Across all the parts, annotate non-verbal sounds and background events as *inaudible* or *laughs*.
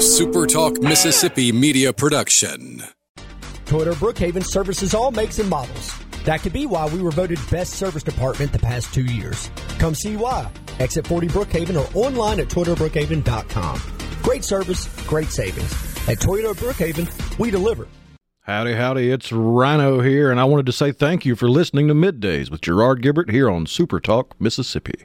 SuperTalk Mississippi media production. Toyota Brookhaven services all makes and models. That could be why we were voted best service department the past two years. Come see why. Exit 40 Brookhaven or online at ToyotaBrookhaven.com. Great service, great savings. At Toyota Brookhaven, we deliver. Howdy, howdy, it's Rhino here, and I wanted to say thank you for listening to Middays with Gerard Gibert here on Super Talk, Mississippi.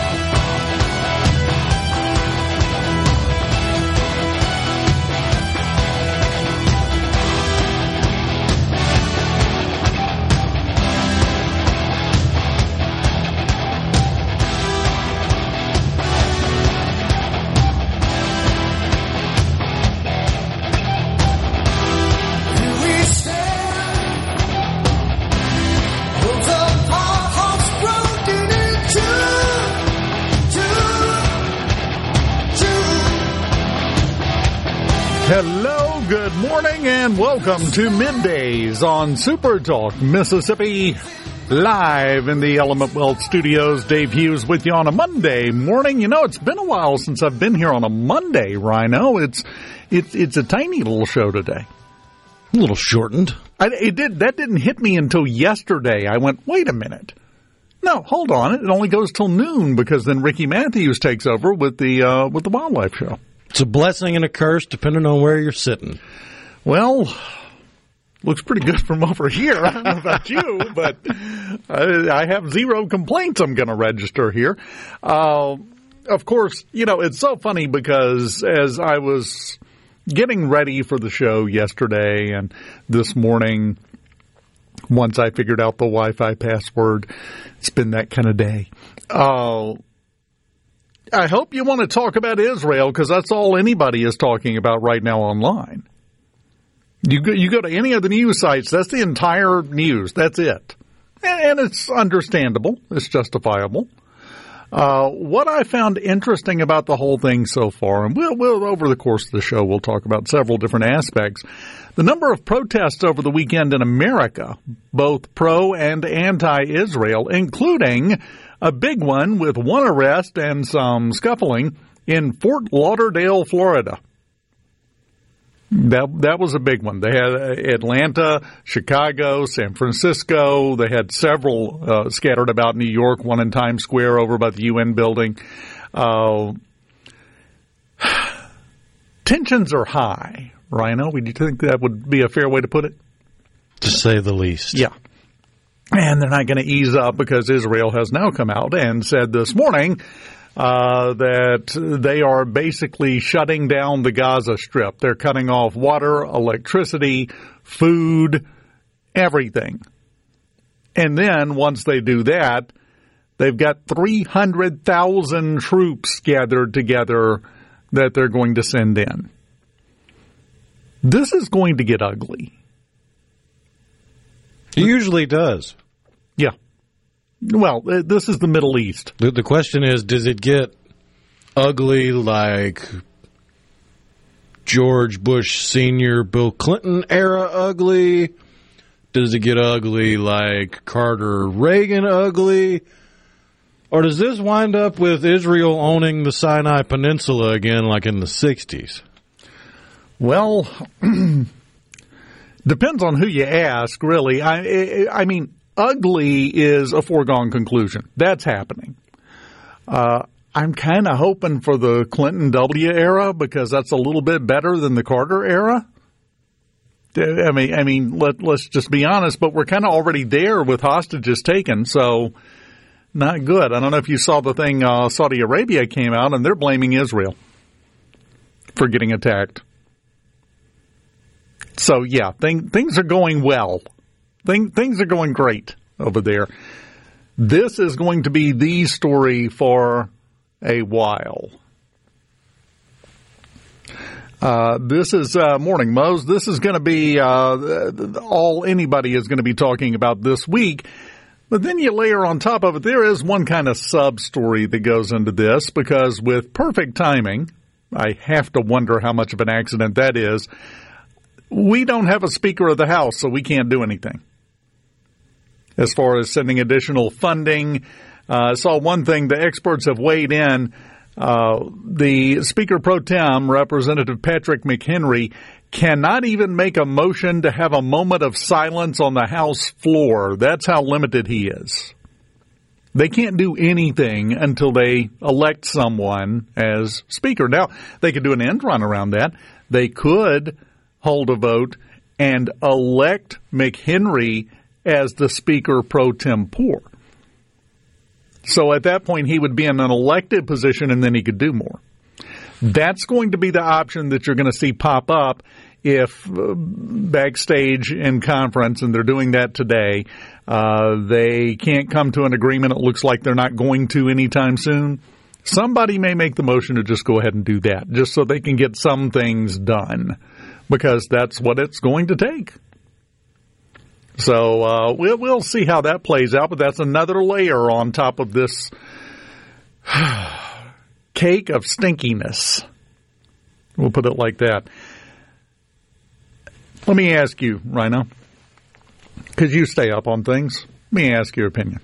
And welcome to Middays on Super Talk Mississippi. Live in the Element Wealth Studios, Dave Hughes with you on a Monday morning. You know, it's been a while since I've been here on a Monday, Rhino. It's it's it's a tiny little show today. A little shortened. I, it did that didn't hit me until yesterday. I went, wait a minute. No, hold on. It only goes till noon because then Ricky Matthews takes over with the uh, with the wildlife show. It's a blessing and a curse depending on where you're sitting. Well, looks pretty good from over here. I don't know about you, but I, I have zero complaints. I'm going to register here. Uh, of course, you know it's so funny because as I was getting ready for the show yesterday and this morning, once I figured out the Wi-Fi password, it's been that kind of day. Uh, I hope you want to talk about Israel because that's all anybody is talking about right now online. You go, you go to any of the news sites, that's the entire news. That's it. And, it's understandable. It's justifiable. Uh, what I found interesting about the whole thing so far, and we'll, we'll, over the course of the show, we'll talk about several different aspects. The number of protests over the weekend in America, both pro and anti-Israel, including a big one with one arrest and some scuffling in Fort Lauderdale, Florida. That that was a big one. They had Atlanta, Chicago, San Francisco. They had several uh, scattered about New York. One in Times Square over by the UN building. Uh, *sighs* tensions are high. Rhino, would you think that would be a fair way to put it? To say the least. Yeah. And they're not going to ease up because Israel has now come out and said this morning uh, that they are basically shutting down the Gaza Strip. They're cutting off water, electricity, food, everything. And then once they do that, they've got 300,000 troops gathered together that they're going to send in. This is going to get ugly. It usually does. Well, uh, this is the Middle East. The, the question is, does it get ugly like George Bush Senior, Bill Clinton era ugly? Does it get ugly like Carter Reagan ugly? Or does this wind up with Israel owning the Sinai Peninsula again like in the 60s? Well, *clears throat* depends on who you ask, really. I, I mean, ugly is a foregone conclusion. That's happening. Uh, I'm kind of hoping for the Clinton W era because that's a little bit better than the Carter era. I mean, I mean, let let's just be honest, but we're kind of already there with hostages taken, so not good. I don't know if you saw the thing. Uh, Saudi Arabia came out and they're blaming Israel for getting attacked. So yeah, thing, things are going well. Thing, things are going great over there. This is going to be the story for a while. Uh, this is uh, Morning Mose. This is going to be uh, all anybody is going to be talking about this week. But then you layer on top of it, there is one kind of sub story that goes into this because with perfect timing, I have to wonder how much of an accident that is. We don't have a Speaker of the House, so we can't do anything. As far as sending additional funding, uh, saw one thing the experts have weighed in. Uh, the Speaker pro tem, Representative Patrick McHenry, cannot even make a motion to have a moment of silence on the House floor. That's how limited he is. They can't do anything until they elect someone as Speaker. Now, they could do an end run around that. They could hold a vote and elect McHenry as the Speaker pro tempore. So at that point, he would be in an elected position and then he could do more. That's going to be the option that you're going to see pop up if uh, backstage in conference, and they're doing that today, uh, they can't come to an agreement. It looks like they're not going to anytime soon. Somebody may make the motion to just go ahead and do that, just so they can get some things done, because that's what it's going to take. So uh, we'll we'll see how that plays out, but that's another layer on top of this *sighs* cake of stinkiness. We'll put it like that. Let me ask you, Rhino, because you stay up on things. Let me ask your opinion.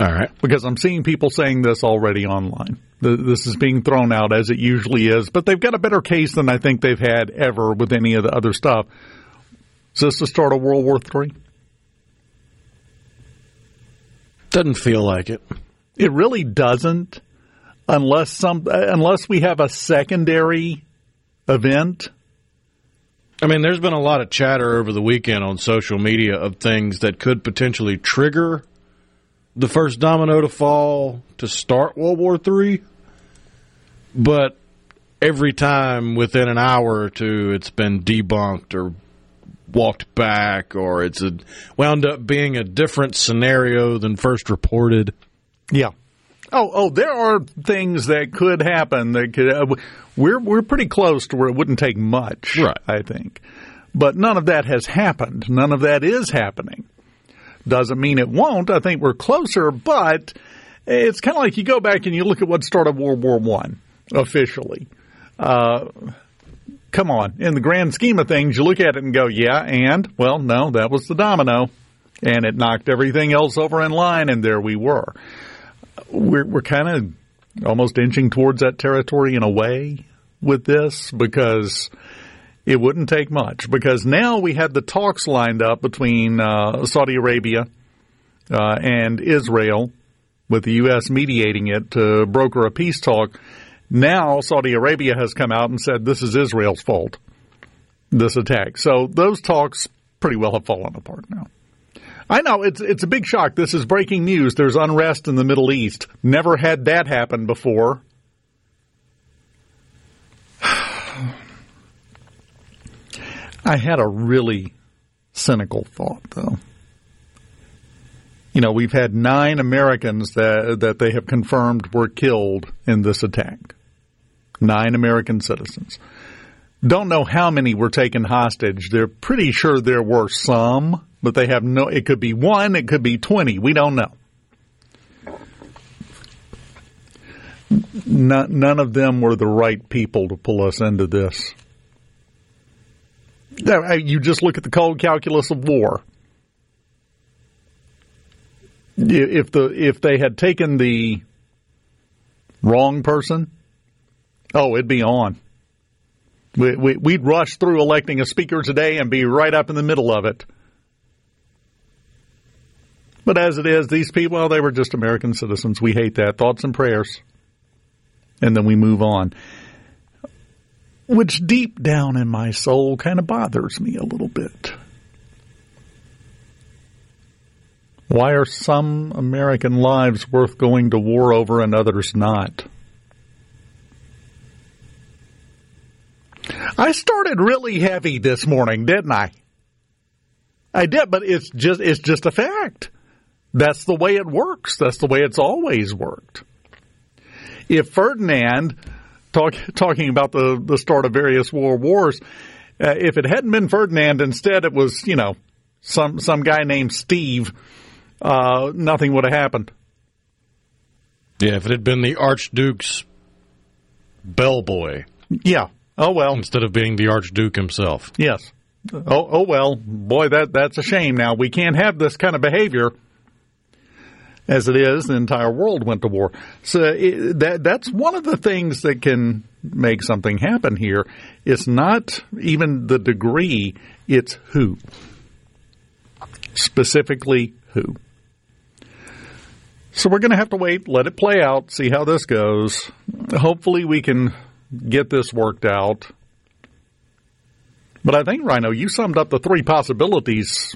All right. Because I'm seeing people saying this already online. This is being thrown out as it usually is, but they've got a better case than I think they've had ever with any of the other stuff. Is this the start of World War III? Doesn't feel like it. It really doesn't, unless some unless we have a secondary event I mean, there's been a lot of chatter over the weekend on social media of things that could potentially trigger the first domino to fall to start World War III. But every time within an hour or two, it's been debunked or walked back, or it's a, wound up being a different scenario than first reported. Yeah. Oh, oh, there are things that could happen that could. Uh, we're we're pretty close to where it wouldn't take much, right? I think, but none of that has happened. None of that is happening. Doesn't mean it won't. I think we're closer, but it's kind of like you go back and you look at what started World War One officially. Uh, come on, in the grand scheme of things, you look at it and go, yeah, and well, no, that was the domino, and it knocked everything else over in line, and there we were we're we're kind of almost inching towards that territory in a way with this because it wouldn't take much because now we had the talks lined up between uh, Saudi Arabia uh, and Israel with the U.S. mediating it to broker a peace talk. Now Saudi Arabia has come out and said this is Israel's fault, this attack. So those talks pretty well have fallen apart now. I know it's it's a big shock. This is breaking news. There's unrest in the Middle East. Never had that happen before. *sighs* I had a really cynical thought though. You know, we've had nine Americans that that they have confirmed were killed in this attack. Nine American citizens. Don't know how many were taken hostage. They're pretty sure there were some but they have no, it could be one, it could be 20. We don't know. None, of them were the right people to pull us into this. You just look at the cold calculus of war. If the if they had taken the wrong person, oh, it'd be on. We, we, we'd rush through electing a speaker today and be right up in the middle of it. But as it is, these people, well, they were just American citizens. We hate that. Thoughts and prayers. And then we move on. Which deep down in my soul kind of bothers me a little bit. Why are some American lives worth going to war over and others not? I started really heavy this morning, didn't I? I did, but it's just it's just a fact. That's the way it works. That's the way it's always worked. If Ferdinand, talk, talking about the, the start of various world wars, uh, if it hadn't been Ferdinand, instead it was, you know, some, some guy named Steve, uh, nothing would have happened. Yeah, if it had been the Archduke's bellboy Yeah. Oh well. instead of being the Archduke himself. Yes. Oh, oh well, boy, that that's a shame. Now we can't have this kind of behavior. As it is, the entire world went to war. So it, that that's one of the things that can make something happen here. It's not even the degree; it's who. Specifically, who. So we're going to have to wait, let it play out, see how this goes. Hopefully, we can get this worked out. But I think, Rhino, you summed up the three possibilities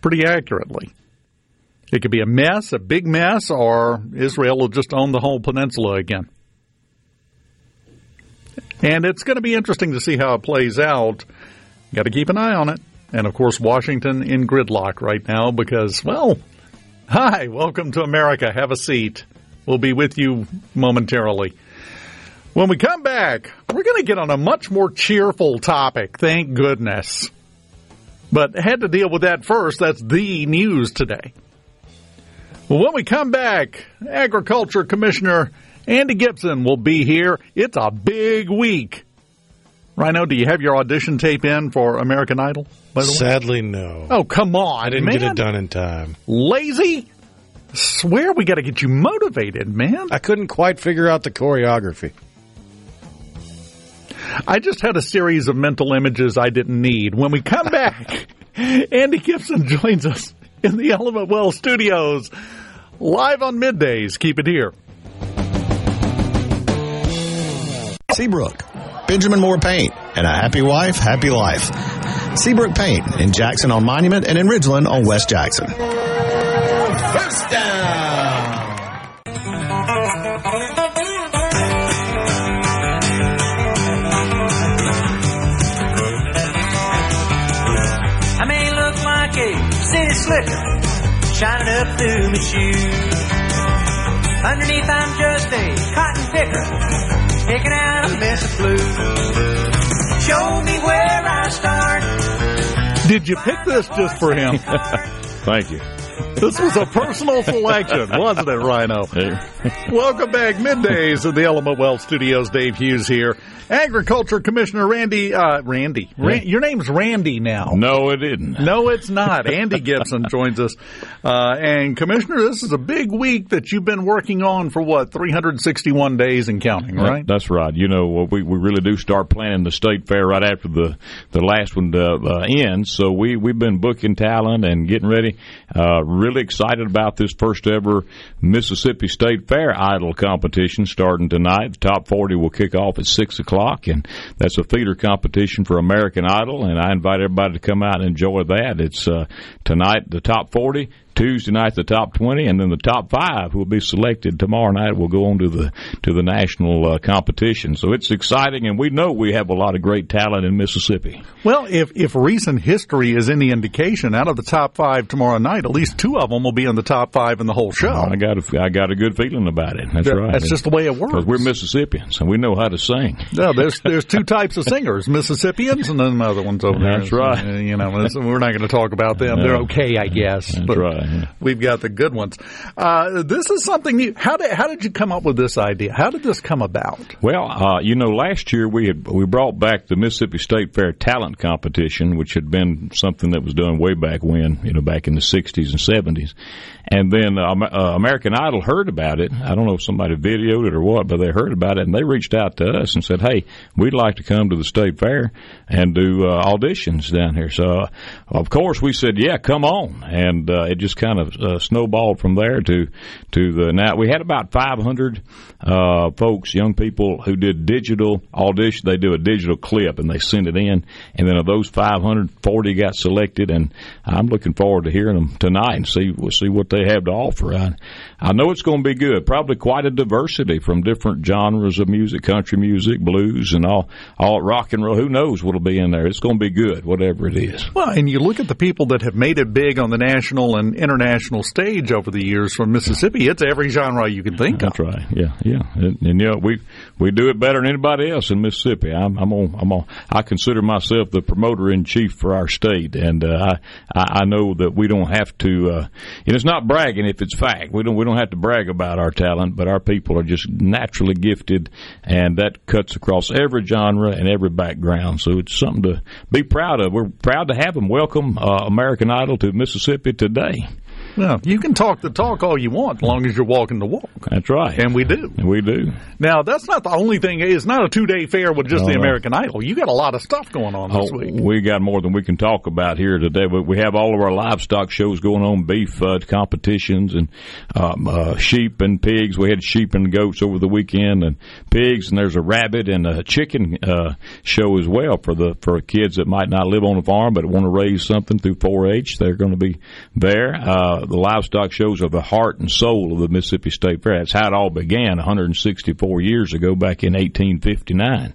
pretty accurately. It could be a mess, a big mess, or Israel will just own the whole peninsula again. And it's going to be interesting to see how it plays out. Got to keep an eye on it. And of course, Washington in gridlock right now because, well, hi, welcome to America. Have a seat. We'll be with you momentarily. When we come back, we're going to get on a much more cheerful topic, thank goodness. But had to deal with that first. That's the news today. Well, when we come back, Agriculture Commissioner Andy Gipson will be here. It's a big week. Rhino, do you have your audition tape in for American Idol? By the way? Sadly, no. Oh, come on. I didn't man. get it done in time. Lazy? Swear we got to get you motivated, man. I couldn't quite figure out the choreography. I just had a series of mental images I didn't need. When we come back, *laughs* Andy Gipson joins us in the Element Wealth studios, live on middays. Keep it here. Seabrook, Benjamin Moore Paint, and a happy wife, happy life. Seabrook Paint in Jackson on Monument and in Ridgeland on West Jackson. First down. Slicker shining up through my shoes. Underneath, I'm just a cotton picker picking out a mess of blues. Show me where I start. Did you pick this just for him? *laughs* Thank you. This was a personal selection, wasn't it, Rhino? Welcome back, middays at the Element Wealth Studios. Dave Hughes here. Agriculture Commissioner Randy, uh, Randy, Ran- your name's Randy now. No, it didn't. No, it's not. Andy Gipson *laughs* joins us. Uh, and Commissioner, this is a big week that you've been working on for what, 361 days and counting, right? That's right. You know, we, we really do start planning the state fair right after the, the last one uh, uh, ends. So we, we've been booking talent and getting ready. Uh, really excited about this first ever Mississippi State Fair Idol competition starting tonight. The top 40 will kick off at 6 o'clock, and that's a feeder competition for American Idol. And I invite everybody to come out and enjoy that. It's uh, tonight, the top 40. Tuesday night the top 20 and then the top 5 will be selected tomorrow night will go on to the to the national uh, competition so it's exciting and we know we have a lot of great talent in Mississippi Well, if, if recent history is any indication, out of the top five tomorrow night, at least two of them will be in the top five in the whole show. I got a, I got a good feeling about it that's That- right that's just the way it works. we're Mississippians and we know how to sing No, there's there's two types of singers, Mississippians and then the other ones over there. That's right. You know, we're not going to talk about them. They're okay, I guess. That's but right, yeah. *laughs* We've got the good ones. Uh, this is something new. How did how did you come up with this idea? How did this come about? Well, uh, you know, last year we had we brought back the Mississippi State Fair talent competition, which had been something that was done way back when, you know, back in the '60s and '70s. And then uh, uh, American Idol heard about it. I don't know if somebody videoed it or what, but they heard about it and they reached out to us and said, "Hey, we'd like to come to the state fair and do uh, auditions down here." So, uh, of course, we said, "Yeah, come on," and uh, it just kind of uh, snowballed from there to to the now we had about 500 uh, folks, young people who did digital audition. They do a digital clip and they send it in, and then of those 540 got selected, and I'm looking forward to hearing them tonight and see we'll see what they have to offer. I, I know it's going to be good. Probably quite a diversity from different genres of music, country music, blues, and all all rock and roll. Who knows what'll be in there? It's going to be good, whatever it is. Well, and you look at the people that have made it big on the national and international stage over the years from Mississippi. It's every genre you can think That's of. right. Yeah, yeah. And, and you know, we we do it better than anybody else in Mississippi. I'm I'm on I'm on. I consider myself the promoter in chief for our state, and uh, I I know that we don't have to. Uh, and it's not not bragging if it's fact. We don't we don't have to brag about our talent, but our people are just naturally gifted, and that cuts across every genre and every background. So it's something to be proud of. We're proud to have them. Welcome uh, American Idol to Mississippi today. Well, you can talk the talk all you want, as long as you're walking the walk. That's right, And we do. And we do. Now, that's not the only thing. It's not a two day fair with just No, the no. American Idol. You got a lot of stuff going on this Oh, week. we got more than we can talk about here today. But we have all of our livestock shows going on, beef uh, competitions, and um, uh, sheep and pigs. We had sheep and goats over the weekend, and pigs, and there's a rabbit and a chicken uh, show as well for the for kids that might not live on a farm but want to raise something through 4-H. They're going to be there. Uh, the livestock shows are the heart and soul of the Mississippi State Fair. That's how it all began 164 years ago, back in 1859,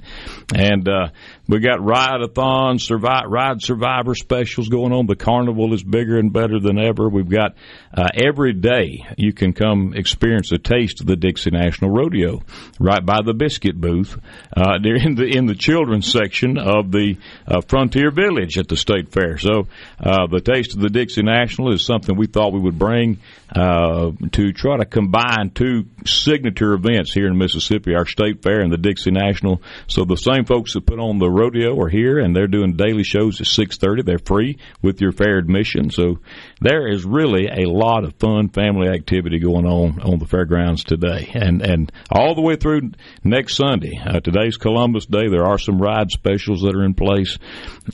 and uh, we got ride-a-thon, survive, ride survivor specials going on. The carnival is bigger and better than ever. We've got uh, every day you can come experience a taste of the Dixie National Rodeo right by the biscuit booth. Uh, *laughs* in the in the children's section of the uh, Frontier Village at the State Fair. So uh, the taste of the Dixie National is something we thought we would bring uh, to try to combine two signature events here in Mississippi: our State Fair and the Dixie National. So the same folks that put on the rodeo are here, and they're doing daily shows at six thirty. They're free with your fair admission. So there is really a lot of fun family activity going on on the fairgrounds today, and and all the way through next Sunday. Uh, today's Columbus Day. There are some ride specials that are in place.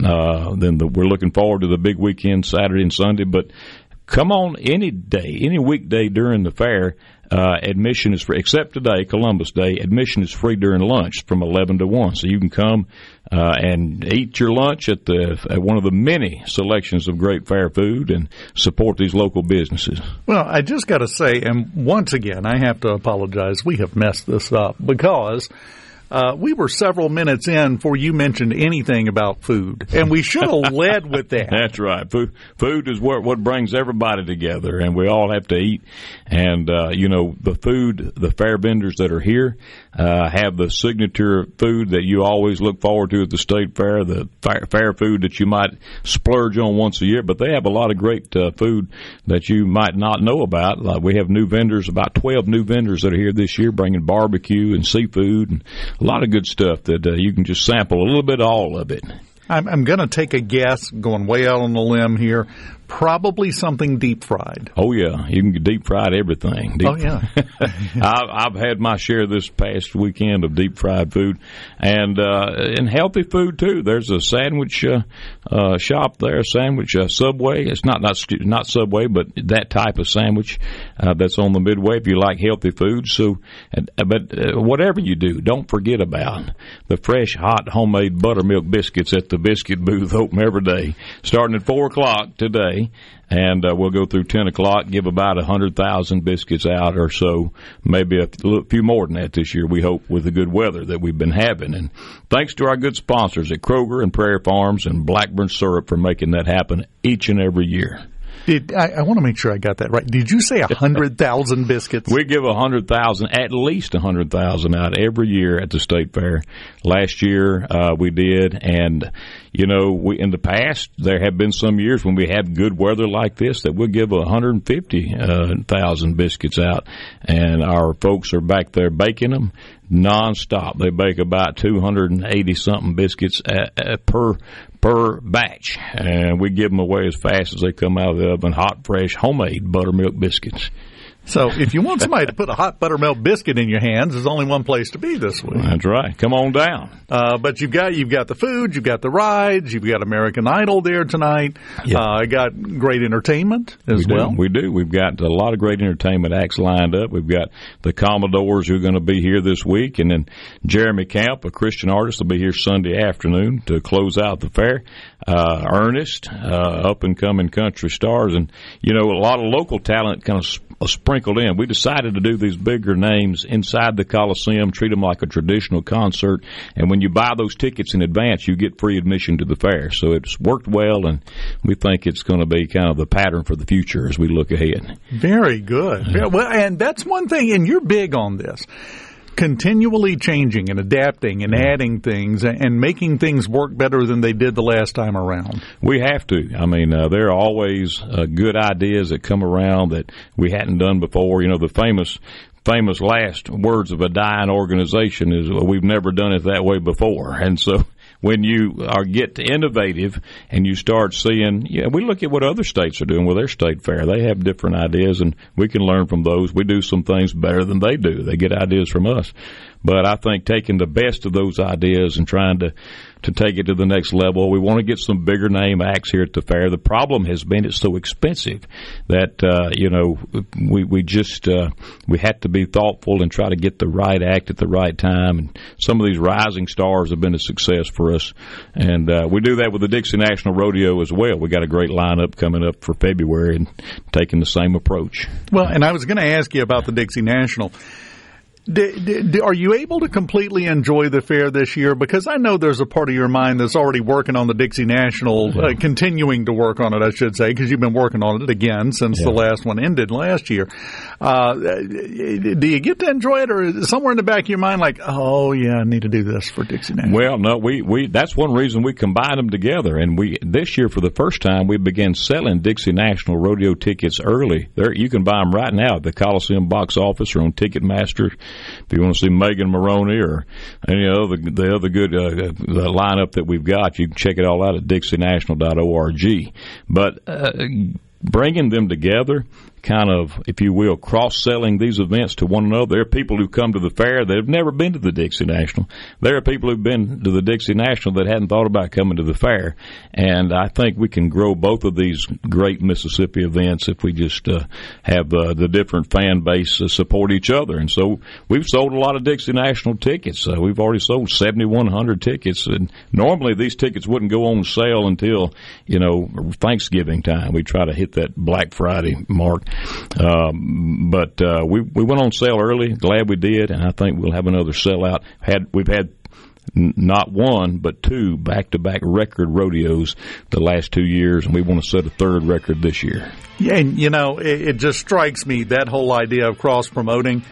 Uh, then the, we're looking forward to the big weekend Saturday and Sunday, but. Come on any day, any weekday during the fair. Uh, admission is free, except today, Columbus Day. Admission is free during lunch from 11 to 1. So you can come uh, and eat your lunch at the at one of the many selections of great fair food and support these local businesses. Well, I just got to say, and once again, I have to apologize. We have messed this up because uh, we were several minutes in before you mentioned anything about food, and we should have *laughs* led with that. That's right. Food, food is what what brings everybody together, and we all have to eat. And uh, you know, the food, the fair vendors that are here uh, have the signature food that you always look forward to at the state fair. The fair, food that you might splurge on once a year, but they have a lot of great uh, food that you might not know about. Like we have new vendors, about twelve new vendors that are here this year, bringing barbecue and seafood and a lot of good stuff that uh, you can just sample a little bit of all of it. I'm, I'm going to take a guess, going way out on the limb here. Probably something deep fried. Oh yeah, you can deep fried everything. Deep Oh, yeah. *laughs* I've, I've had my share this past weekend of deep fried food, and uh, and healthy food too. There's a sandwich uh, uh, shop there, sandwich uh, Subway. It's not not not Subway, but that type of sandwich uh, that's on the Midway. If you like healthy food, so but uh, whatever you do, don't forget about the fresh, hot, homemade buttermilk biscuits at the biscuit booth. Open every day, starting at four o'clock today and uh, we'll go through 10 o'clock, give about a 100,000 biscuits out or so, maybe a few more than that this year, we hope, with the good weather that we've been having. And thanks to our good sponsors at Kroger and Prairie Farms and Blackburn Syrup for making that happen each and every year. Did I, I want to make sure I got that right? Did you say hundred thousand biscuits? We give hundred thousand, at least hundred thousand out every year at the state fair. Last year uh, we did, and you know, we in the past there have been some years when we have good weather like this that we'll give hundred and fifty uh, thousand biscuits out, and our folks are back there baking them nonstop. They bake about two hundred and eighty something biscuits a, a per per batch, and we give them away as fast as they come out of the oven, hot, fresh, homemade buttermilk biscuits. So if you want somebody to put a hot buttermilk biscuit in your hands, there's only one place to be this week. That's right. Come on down. Uh, but you've got you've got the food, you've got the rides, you've got American Idol there tonight. Yeah. Uh, I got great entertainment as we do. well. We do. We've got a lot of great entertainment acts lined up. We've got the Commodores who are going to be here this week, and then Jeremy Camp, a Christian artist, will be here Sunday afternoon to close out the fair. Uh, Ernest, uh, up and coming country stars, and you know a lot of local talent kind of sp- uh, sprinkled in. We decided to do these bigger names inside the Coliseum, treat them like a traditional concert, and when you buy those tickets in advance, you get free admission to the fair. So it's worked well, and we think it's going to be kind of the pattern for the future as we look ahead. Very good. Yeah, well, and that's one thing, and you're big on this. Continually changing and adapting and adding things and making things work better than they did the last time around. We have to. I mean, uh, there are always uh, good ideas that come around that we hadn't done before. You know, the famous famous last words of a dying organization is well, we've never done it that way before and so when you are get innovative and you start seeing, yeah, we look at what other states are doing with their state fair. They have different ideas, and we can learn from those. We do some things better than they do. They get ideas from us. But I think taking the best of those ideas and trying to to take it to the next level. We want to get some bigger name acts here at the fair. The problem has been it's so expensive that uh, you know we we just uh, we had to be thoughtful and try to get the right act at the right time. And some of these rising stars have been a success for us, and uh, we do that with the Dixie National Rodeo as well. We got a great lineup coming up for February and taking the same approach. Well, and I was going to ask you about the Dixie National. Are you able to completely enjoy the fair this year? Because I know there's a part of your mind that's already working on the Dixie National, uh, continuing to work on it, I should say, because you've been working on it again since yeah. the last one ended last year. Uh, do you get to enjoy it, or is it somewhere in the back of your mind like, oh yeah, I need to do this for Dixie National? Well, no, we, we that's one reason we combined them together, and we this year for the first time we began selling Dixie National rodeo tickets early. There, you can buy them right now at the Coliseum box office or on Ticketmaster if you want to see Megan Moroney or any other the other good uh, the lineup that we've got, you can check it all out at DixieNational.org. But uh, bringing them together kind of, if you will, cross selling these events to one another. There are people who come to the fair that have never been to the Dixie National. There are people who've been to the Dixie National that hadn't thought about coming to the fair. And I think we can grow both of these great Mississippi events if we just uh, have uh, the different fan base uh, support each other. And so we've sold a lot of Dixie National tickets. Uh, we've already sold 7,100 tickets. And normally these tickets wouldn't go on sale until, you know, Thanksgiving time. We try to hit that Black Friday mark. Um, but uh, we we went on sale early. Glad we did, and I think we'll have another sellout. Had we've had not one but two back-to-back record rodeos the last two years, and we want to set a third record this year. Yeah, and you know, it, it just strikes me that whole idea of cross promoting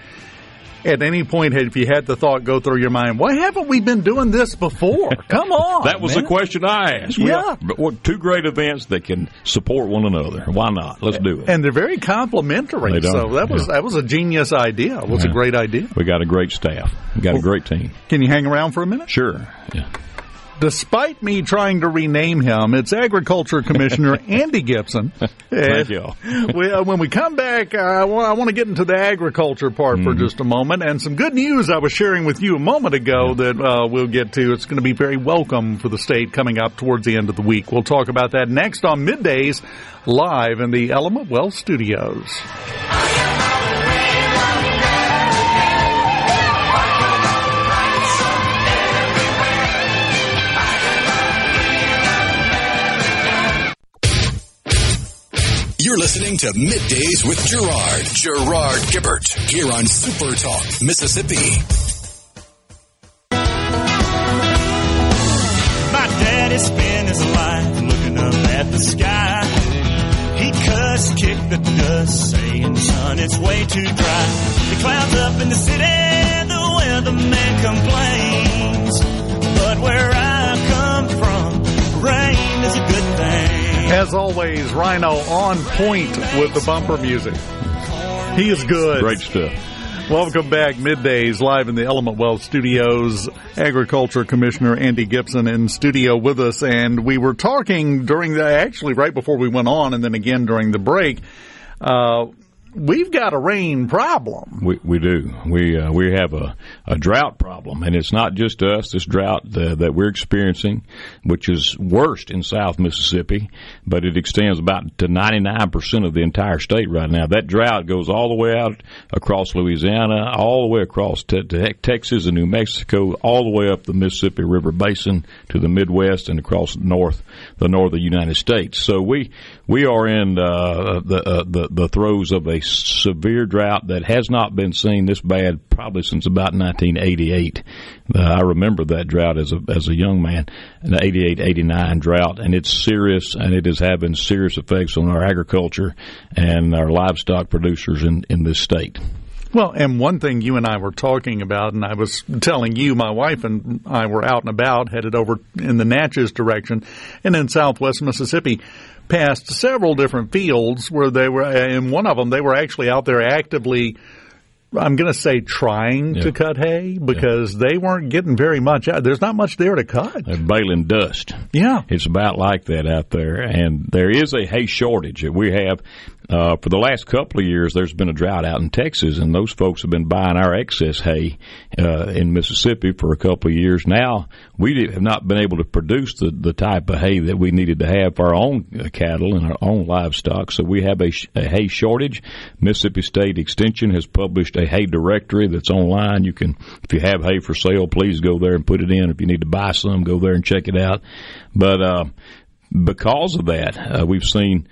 at any point if you had the thought go through your mind, why haven't we been doing this before? *laughs* Come on. that was man. the question I asked. Yeah. Have, two great events that can support one another. Why not? Let's do it. And they're very complimentary. So that was yeah. that was a genius idea. It was yeah. a great idea. We got a great staff. We got well, a great team. Can you hang around for a minute? Sure. Yeah despite me trying to rename him, it's Agriculture Commissioner *laughs* Andy Gipson. Thank you. *laughs* we, uh, when we come back, uh, I, want, I want to get into the agriculture part mm. for mm-hmm. just a moment, and some good news I was sharing with you a moment ago that uh, we'll get to. It's going to be very welcome for the state coming up towards the end of the week. We'll talk about that next on middays live in the Element Wealth Studios. You're listening to Middays with Gerard. Gerard Gibert. Here on Super Talk, Mississippi. My daddy spent his life looking up at the sky. He cussed, kicked the dust, saying, son, it's way too dry. The clouds up in the city, the weatherman complains. But where I come from, rain is a good thing. As always, Rhino on point with the bumper music. He is good. Great stuff. Welcome back, middays live in the Element Wealth Studios. Agriculture Commissioner Andy Gipson in studio with us, and we were talking during the actually right before we went on, and then again during the break. Uh, we've got a rain problem. We we do. We uh, we have a, a drought problem, and it's not just us. This drought uh, that we're experiencing, which is worst in South Mississippi, but it extends about to ninety nine percent of the entire state right now. That drought goes all the way out across Louisiana, all the way across te- te- Texas and New Mexico, all the way up the Mississippi River Basin to the Midwest and across north the northern United States. So we we are in uh, the, uh, the the throes of a severe drought that has not been seen this bad probably since about 1988. Uh, I remember that drought as a as a young man, an 88 89 drought, and it's serious and it is having serious effects on our agriculture and our livestock producers in in this state. Well, and one thing you and I were talking about, and I was telling you, my wife and I were out and about, headed over in the Natchez direction, and in southwest Mississippi, past several different fields where they were, uh, in one of them, they were actually out there actively. I'm going to say trying Yeah. to cut hay because they weren't getting very much out. There's not much there to cut. They're baling dust. Yeah. It's about like that out there, and there is a hay shortage. We have uh, for the last couple of years. There's been a drought out in Texas, and those folks have been buying our excess hay uh, in Mississippi for a couple of years now. We have not been able to produce the, the type of hay that we needed to have for our own uh, cattle and our own livestock. So we have a, a hay shortage. Mississippi State Extension has published a hay directory that's online. You can, if you have hay for sale, please go there and put it in. If you need to buy some, go there and check it out. But uh, because of that, uh, we've seen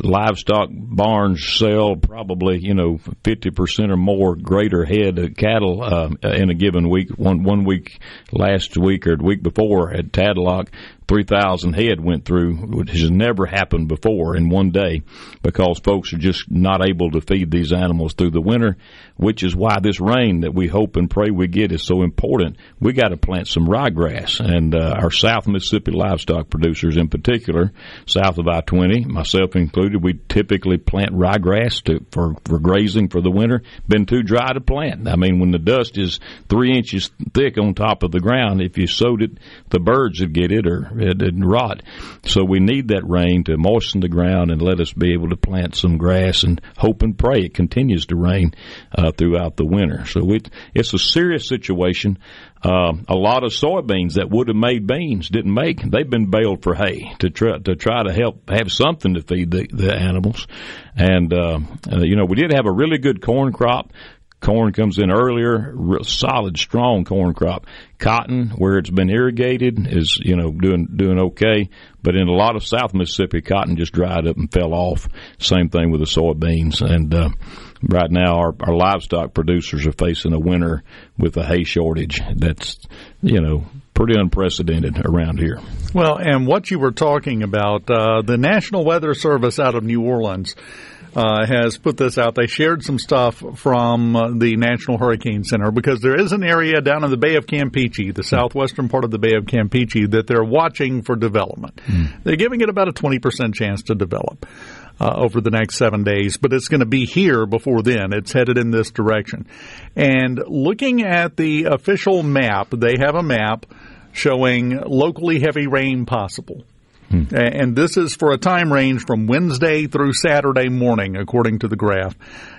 livestock barns sell probably you know fifty percent or more greater head of cattle uh, in a given week. One one week last week or the week before at Tadlock, three thousand head went through, which has never happened before in one day, because folks are just not able to feed these animals through the winter. Which is why this rain that we hope and pray we get is so important. We got to plant some ryegrass, and uh, our South Mississippi livestock producers, in particular, south of I twenty, myself included, we typically plant ryegrass to, for for grazing for the winter. Been too dry to plant. I mean, when the dust is three inches thick on top of the ground, if you sowed it, the birds would get it or it'd rot. So we need that rain to moisten the ground and let us be able to plant some grass and hope and pray it continues to rain uh, throughout the winter. So it, it's a serious situation. Um, a lot of soybeans that would have made beans didn't make. They've been baled for hay to try to try to help have something to feed the, the animals. And uh, uh, you know, we did have a really good corn crop. Corn comes in earlier, solid, strong corn crop. Cotton, where it's been irrigated, is you know doing doing okay. But in a lot of South Mississippi, cotton just dried up and fell off. Same thing with the soybeans. And uh, right now, our, our livestock producers are facing a winter with a hay shortage. That's you know pretty unprecedented around here. Well, and what you were talking about, uh, the National Weather Service out of New Orleans uh, has put this out. They shared some stuff from uh, the National Hurricane Center because there is an area down in the Bay of Campeche, the southwestern part of the Bay of Campeche, that they're watching for development. They're giving it about a 20% chance to develop. Uh, over the next seven days, but it's going to be here before then. It's headed in this direction. And looking at the official map, they have a map showing locally heavy rain possible. Hmm. A- And this is for a time range from Wednesday through Saturday morning, according to the graph.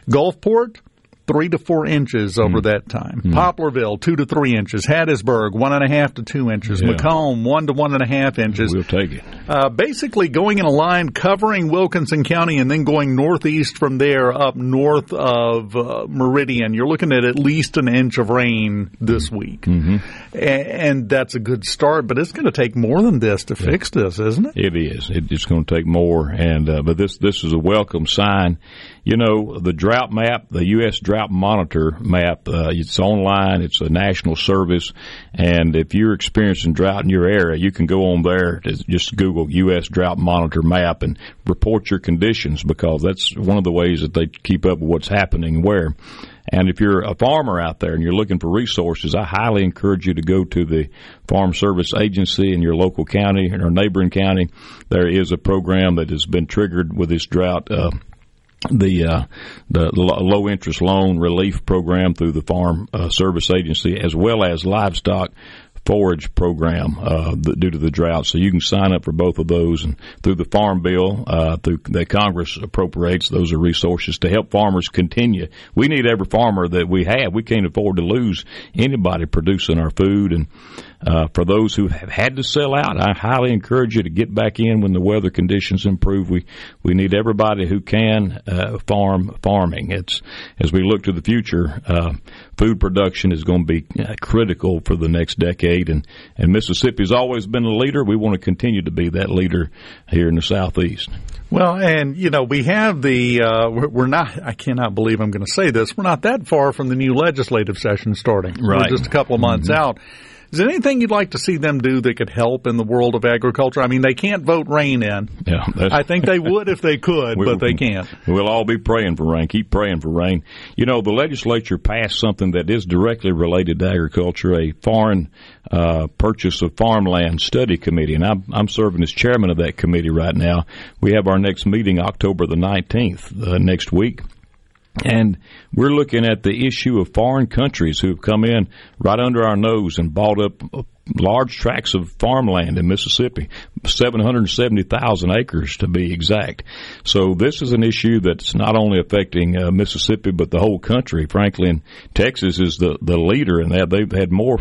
Gulfport, three to four inches over that time. Poplarville, two to three inches. Hattiesburg, one and a half to two inches. Yeah. McComb, one to one and a half inches. We'll take it. Uh, basically going in a line covering Wilkinson County and then going northeast from there up north of uh, Meridian. You're looking at at least an inch of rain this week. Mm-hmm. and that's a good start, but it's going to take more than this to fix this, isn't it? It is. It's going to take more, and uh, but this this is a welcome sign. You know, the drought map, the U.S. Drought Monitor map, uh, it's online. It's a national service, and if you're experiencing drought in your area, you can go on there. To just Google U.S. Drought Monitor map and report your conditions because that's one of the ways that they keep up with what's happening where. And if you're a farmer out there and you're looking for resources, I highly encourage you to go to the Farm Service Agency in your local county or neighboring county. There is a program that has been triggered with this drought. Uh, the uh, the low interest loan relief program through the Farm uh, Service Agency, as well as livestock forage program uh, due to the drought. So you can sign up for both of those, and through the Farm Bill uh, through that Congress appropriates, those are resources to help farmers continue. We need every farmer that we have. We can't afford to lose anybody producing our food, and uh, for those who have had to sell out, I highly encourage you to get back in when the weather conditions improve. We we need everybody who can uh, farm farming. It's as we look to the future, uh, food production is going to be uh, critical for the next decade, and and Mississippi has always been a leader. We want to continue to be that leader here in the southeast. Well, and you know, we have the uh, we're, we're not. I cannot believe I'm going to say this. We're not that far from the new legislative session starting. Right. We're just a couple of months out. Is there anything you'd like to see them do that could help in the world of agriculture? I mean, they can't vote rain in. Yeah, I think they would if they could, *laughs* but they can't. We'll all be praying for rain. Keep praying for rain. You know, the legislature passed something that is directly related to agriculture, a foreign uh, purchase of farmland study committee, and I'm, I'm serving as chairman of that committee right now. We have our next meeting October the 19th uh, next week. And we're looking at the issue of foreign countries who've come in right under our nose and bought up large tracts of farmland in Mississippi, 770,000 acres to be exact. So this is an issue that's not only affecting uh, Mississippi but the whole country. Frankly, and Texas is the the leader in that. They've had more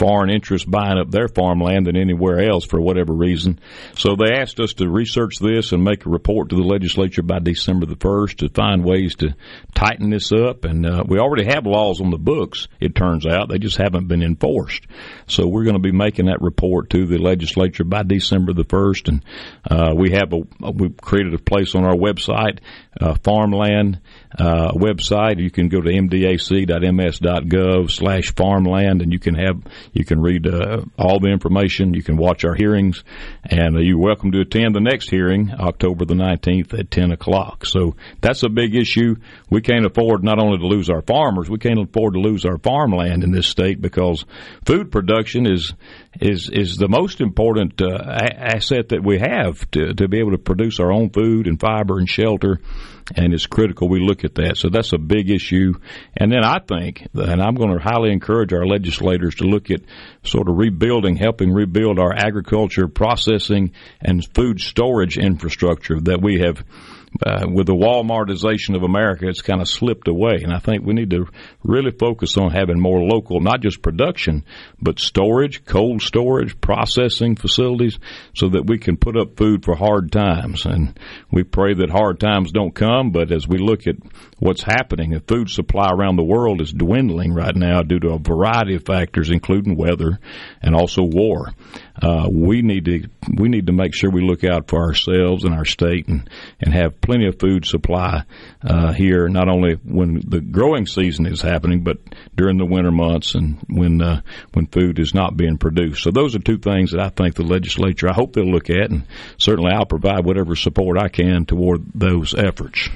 foreign interests buying up their farmland than anywhere else for whatever reason. So they asked us to research this and make a report to the legislature by December the 1st to find ways to tighten this up. And uh, we already have laws on the books, it turns out. They just haven't been enforced. So we're going to be making that report to the legislature by December the 1st. And uh, we have a, we've created a place on our website, uh, farmland uh, website. You can go to mdac.ms.gov slash farmland and you can have, you can read uh, all the information. You can watch our hearings and uh, you're welcome to attend the next hearing, October the 19th at 10 o'clock. So that's a big issue. We can't afford not only to lose our farmers, we can't afford to lose our farmland in this state because food production is is is the most important uh, asset that we have to to be able to produce our own food and fiber and shelter and it's critical we look at that. So that's a big issue. And then I think, and I'm going to highly encourage our legislators to look at sort of rebuilding, helping rebuild our agriculture, processing, and food storage infrastructure that we have. Uh, with the Walmartization of America, it's kind of slipped away, and I think we need to really focus on having more local, not just production, but storage, cold storage, processing facilities, so that we can put up food for hard times. And we pray that hard times don't come, but as we look at what's happening, the food supply around the world is dwindling right now due to a variety of factors, including weather and also war. Uh, we need to we need to make sure we look out for ourselves and our state and and have plenty of food supply uh, here, not only when the growing season is happening, but during the winter months and when uh, when food is not being produced. So those are two things that I think the legislature I hope they'll look at, and certainly I'll provide whatever support I can toward those efforts.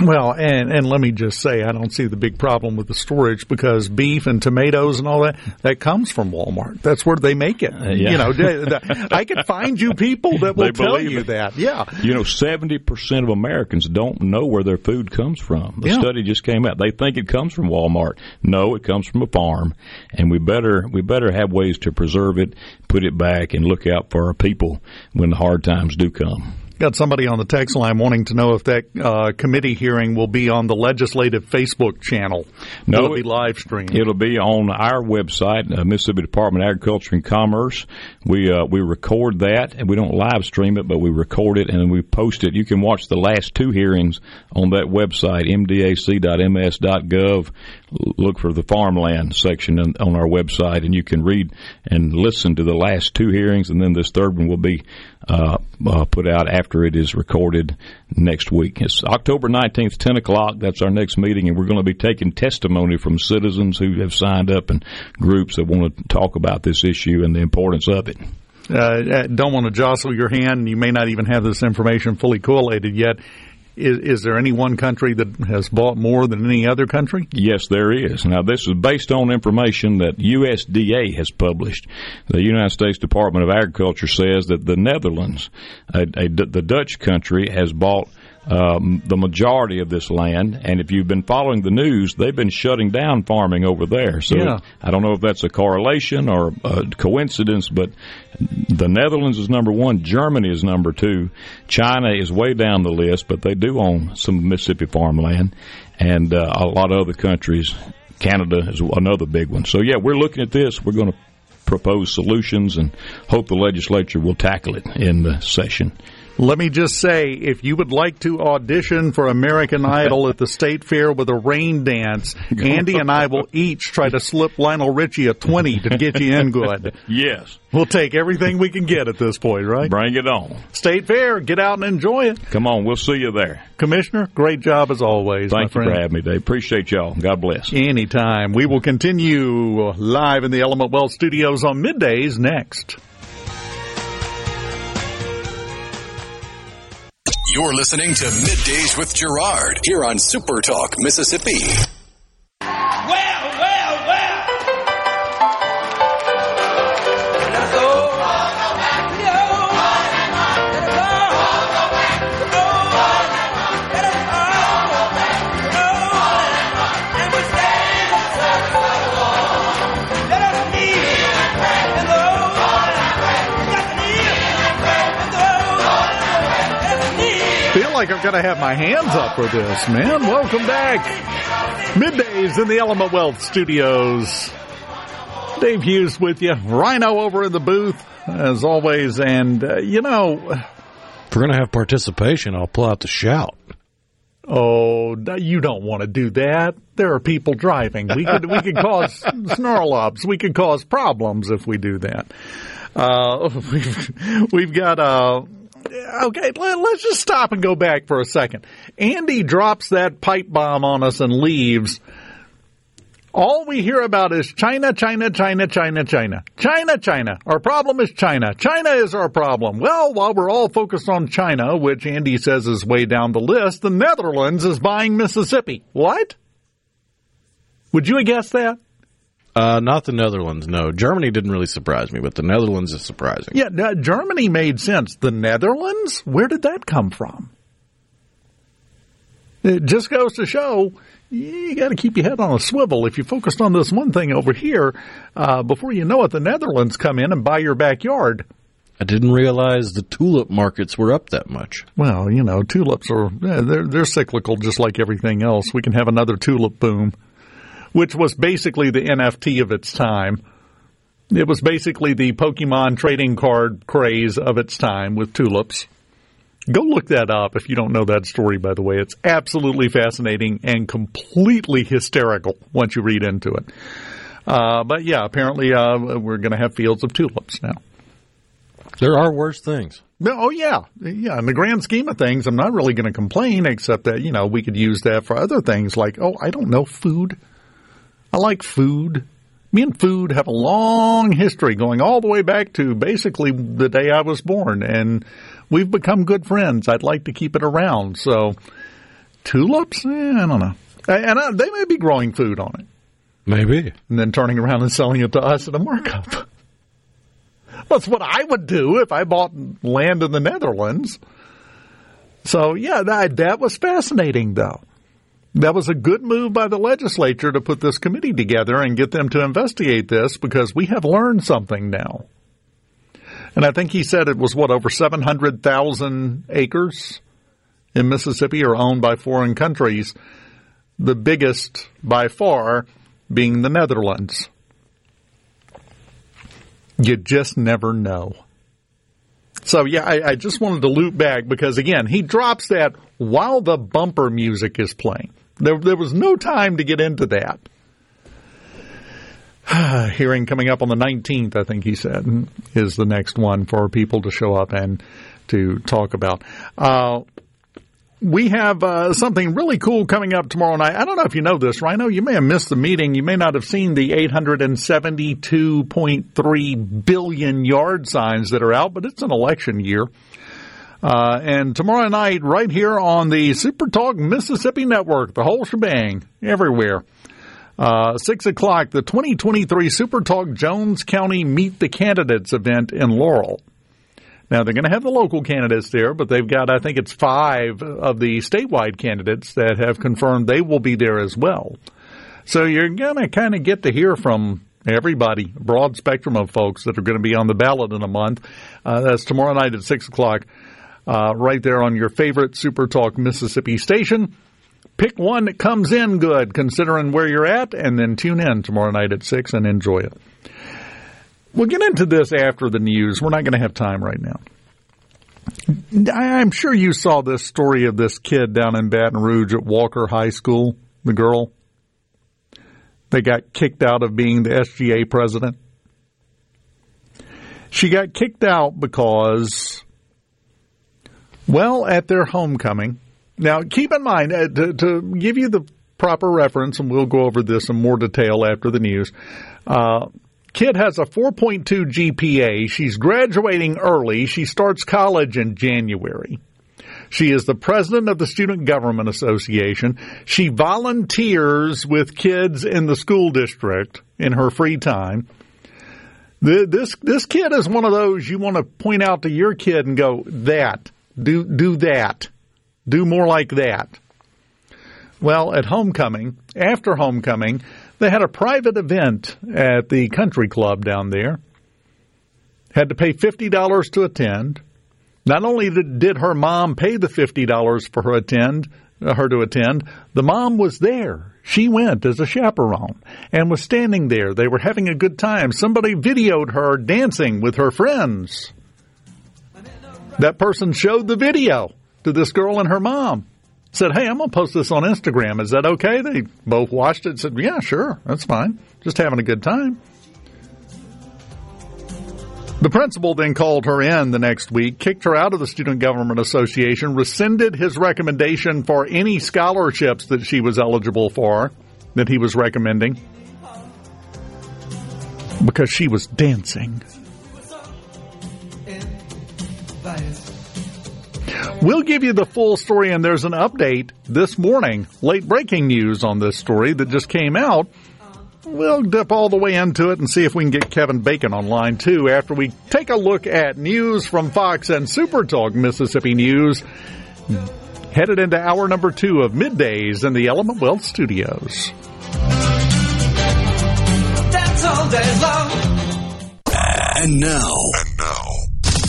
Well, and and let me just say, I don't see the big problem with the storage because beef and tomatoes and all that that comes from Walmart. That's where they make it. Uh, yeah. You know, I can find you people that will tell you it. that. Yeah. You know, 70% of Americans don't know where their food comes from. The Yeah. study just came out. They think it comes from Walmart. No, it comes from a farm. And we better, we better have ways to preserve it, put it back, and look out for our people when the hard times do come. Got somebody on the text line wanting to know if that uh, committee hearing will be on the legislative Facebook channel. No, it'll be live streamed? It'll be on our website, uh, Mississippi Department of Agriculture and Commerce. We uh, we record that, and we don't live stream it, but we record it and then we post it. You can watch the last two hearings on that website, mdac.ms.gov. Look for the farmland section on, our website, and you can read and listen to the last two hearings, and then this third one will be uh, uh, put out after it is recorded next week. It's October 19th, 10 o'clock. That's our next meeting, and we're going to be taking testimony from citizens who have signed up and groups that want to talk about this issue and the importance of it. uh, don't want to jostle your hand, and you may not even have this information fully collated yet. Is, is there any one country that has bought more than any other country? Yes, there is. Now, this is based on information that USDA has published. The United States Department of Agriculture says that the Netherlands, a, a, the Dutch country, has bought um, the majority of this land. And if you've been following the news, they've been shutting down farming over there. So Yeah. I don't know if that's a correlation or a coincidence, but the Netherlands is number one, Germany is number two, China is way down the list, but they do own some Mississippi farmland, and uh, a lot of other countries. Canada is another big one. So yeah, we're looking at this. We're going to propose solutions and hope the legislature will tackle it in the session. Let me just say, if you would like to audition for American *laughs* Idol at the State Fair with a rain dance, Andy and I will each try to slip Lionel Richie a 20 to get you in good. *laughs* Yes. We'll take everything we can get at this point, right? Bring it on. State Fair, get out and enjoy it. Come on, we'll see you there. Commissioner, great job as always. Thank you for having me, Dave. Appreciate y'all. God bless. Anytime. We will continue live in the Element Wealth studios on middays next. You're listening to Middays with Gerard here on Super Talk, Mississippi. Like I'm going to have my hands up for this, man. Welcome back. Middays in the Element Wealth studios. Dave Hughes with you. Rhino over in the booth, as always. And, uh, you know, If we're going to have participation, I'll pull out the shout. oh, you don't want to do that. There are people driving. We could, we could cause *laughs* snarl ups. We could cause problems if we do that. Uh, *laughs* we've, we've got, uh, okay, let, let's just stop and go back for a second. Andy drops that pipe bomb on us and leaves. All we hear about is China, China, China, China, China. China, China. Our problem is China. China is our problem. Well, while we're all focused on China, which Andy says is way down the list, the Netherlands is buying Mississippi. What? Would you have guessed that? Uh, not the Netherlands, no. Germany didn't really surprise me, but the Netherlands is surprising. Yeah, Germany made sense. The Netherlands? Where did that come from? It just goes to show you got to keep your head on a swivel. If you focused on this one thing over here, uh, before you know it, the Netherlands come in and buy your backyard. I didn't realize the tulip markets were up that much. Well, you know, tulips are they're they're cyclical, just like everything else. We can have another tulip boom, which was basically the NFT of its time. It was basically the Pokemon trading card craze of its time with tulips. Go look that up if you don't know that story, by the way. It's absolutely fascinating and completely hysterical once you read into it. Uh, but yeah, apparently uh, we're going to have fields of tulips now. There are worse things. No, oh yeah, yeah. In the grand scheme of things, I'm not really going to complain, except that you know we could use that for other things like oh, I don't know, food. I like food. Me and food have a long history, going all the way back to basically the day I was born, and we've become good friends. I'd like to keep it around. So tulips, eh, I don't know, and uh, they may be growing food on it, Maybe. and then turning around and selling it to us at a markup. That's what I would do if I bought land in the Netherlands. So yeah, that that was fascinating though. That was a good move by the legislature to put this committee together and get them to investigate this because we have learned something now. And I think he said it was what over 700,000 acres in Mississippi are owned by foreign countries, the biggest by far being the Netherlands. You just never know. So yeah, I, I just wanted to loop back because again, he drops that while the bumper music is playing. There, there was no time to get into that. *sighs* Hearing coming up on the 19th, I think he said, is the next one for people to show up and to talk about. Uh, we have uh, something really cool coming up tomorrow night. I don't know if you know this, Rhino. You may have missed the meeting. You may not have seen the 872.3 billion yard signs that are out, but it's an election year. Uh, and tomorrow night, right here on the Super Talk Mississippi Network, the whole shebang, everywhere. Uh, six o'clock, the 2023 Super Talk Jones County Meet the Candidates event in Laurel. Now they're going to have the local candidates there, but they've got, I think it's five of the statewide candidates that have confirmed they will be there as well. So you're going to kind of get to hear from everybody, broad spectrum of folks that are going to be on the ballot in a month. Uh, that's tomorrow night at six o'clock, uh, right there on your favorite Super Talk Mississippi station. Pick one that comes in good, considering where you're at, and then tune in tomorrow night at six and enjoy it. We'll get into this after the news. We're not going to have time right now. I'm sure you saw this story of this kid down in Baton Rouge at Walker High School, the girl. They got kicked out of being the SGA president. She got kicked out because, well, at their homecoming. Now, keep in mind, uh, to, to give you the proper reference, and we'll go over this in more detail after the news. Uh, kid has a 4.2 GPA. She's graduating early. She starts college in January. She is the president of the Student Government Association. She volunteers with kids in the school district in her free time. This this kid is one of those you want to point out to your kid and go that do do that do more like that. Well, at homecoming, after homecoming, they had a private event at the country club down there. Had to pay fifty dollars to attend. Not only did, her mom pay the fifty dollars for her attend her to attend, the mom was there. She went as a chaperone and was standing there. They were having a good time. Somebody videoed her dancing with her friends. That person showed the video to this girl and her mom. Said, "Hey, I'm gonna post this on Instagram. Is that okay?" They both watched it. Said, "Yeah, sure, that's fine. Just having a good time." The principal then called her in the next week, kicked her out of the Student Government Association, rescinded his recommendation for any scholarships that she was eligible for, that he was recommending, because she was dancing. We'll give you the full story, and there's an update this morning, late breaking news on this story that just came out. We'll dip all the way into it and see if we can get Kevin Bacon on line two after we take a look at news from Fox and Super Talk Mississippi News. Headed into hour number two of middays in the Element Wealth Studios. That's all day long. And now, and now,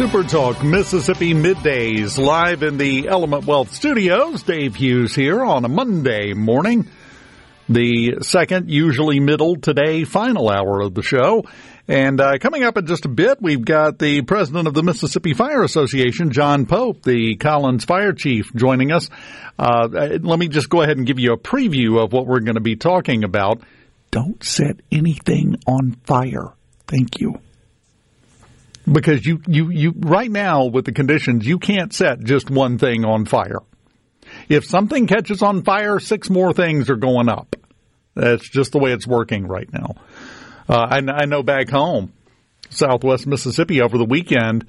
Super Talk Mississippi Middays live in the Element Wealth Studios. Dave Hughes here on a Monday morning. The second, usually middle, today final hour of the show. And uh, coming up in just a bit, we've got the president of the Mississippi Fire Association, John Pope, the Collins Fire Chief, joining us. Uh, let me just go ahead and give you a preview of what we're going to be talking about. Don't set anything on fire. Thank you because you, you, you right now with the conditions you can't set just one thing on fire. If something catches on fire, six more things are going up. That's just the way it's working right now. Uh, I, I know back home, Southwest Mississippi, over the weekend,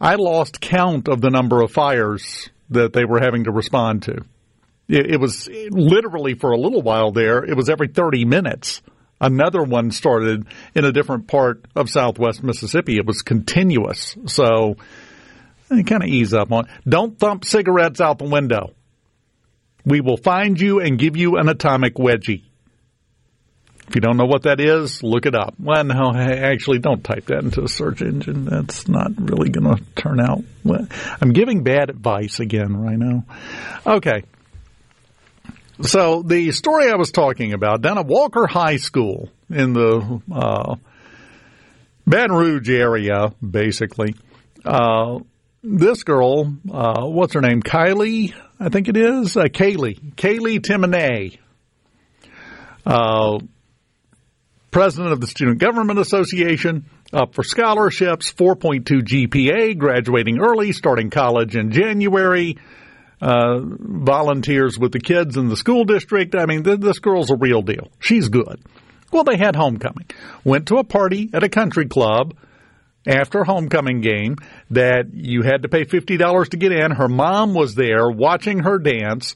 I lost count of the number of fires that they were having to respond to. It, it was literally for a little while there. It was every thirty minutes another one started in a different part of southwest Mississippi. It was continuous. So kind of ease up on. Don't thump cigarettes out the window. We will find you and give you an atomic wedgie. If you don't know what that is, look it up. Well, no, actually, don't type that into a search engine. That's not really going to turn out. Well, I'm giving bad advice again right now. Okay. So the story I was talking about down at Walker High School in the uh, Baton Rouge area, basically. Uh, this girl, uh, what's her name? Kylie, I think it is. Uh, Kaylee, Kaylee Timonay, uh, president of the Student Government Association, up for scholarships, 4.2 GPA, graduating early, starting college in January uh, volunteers with the kids in the school district. I mean, th- this girl's a real deal. She's good. Well, they had homecoming. Went to a party at a country club after homecoming game that you had to pay $50 to get in. Her mom was there watching her dance.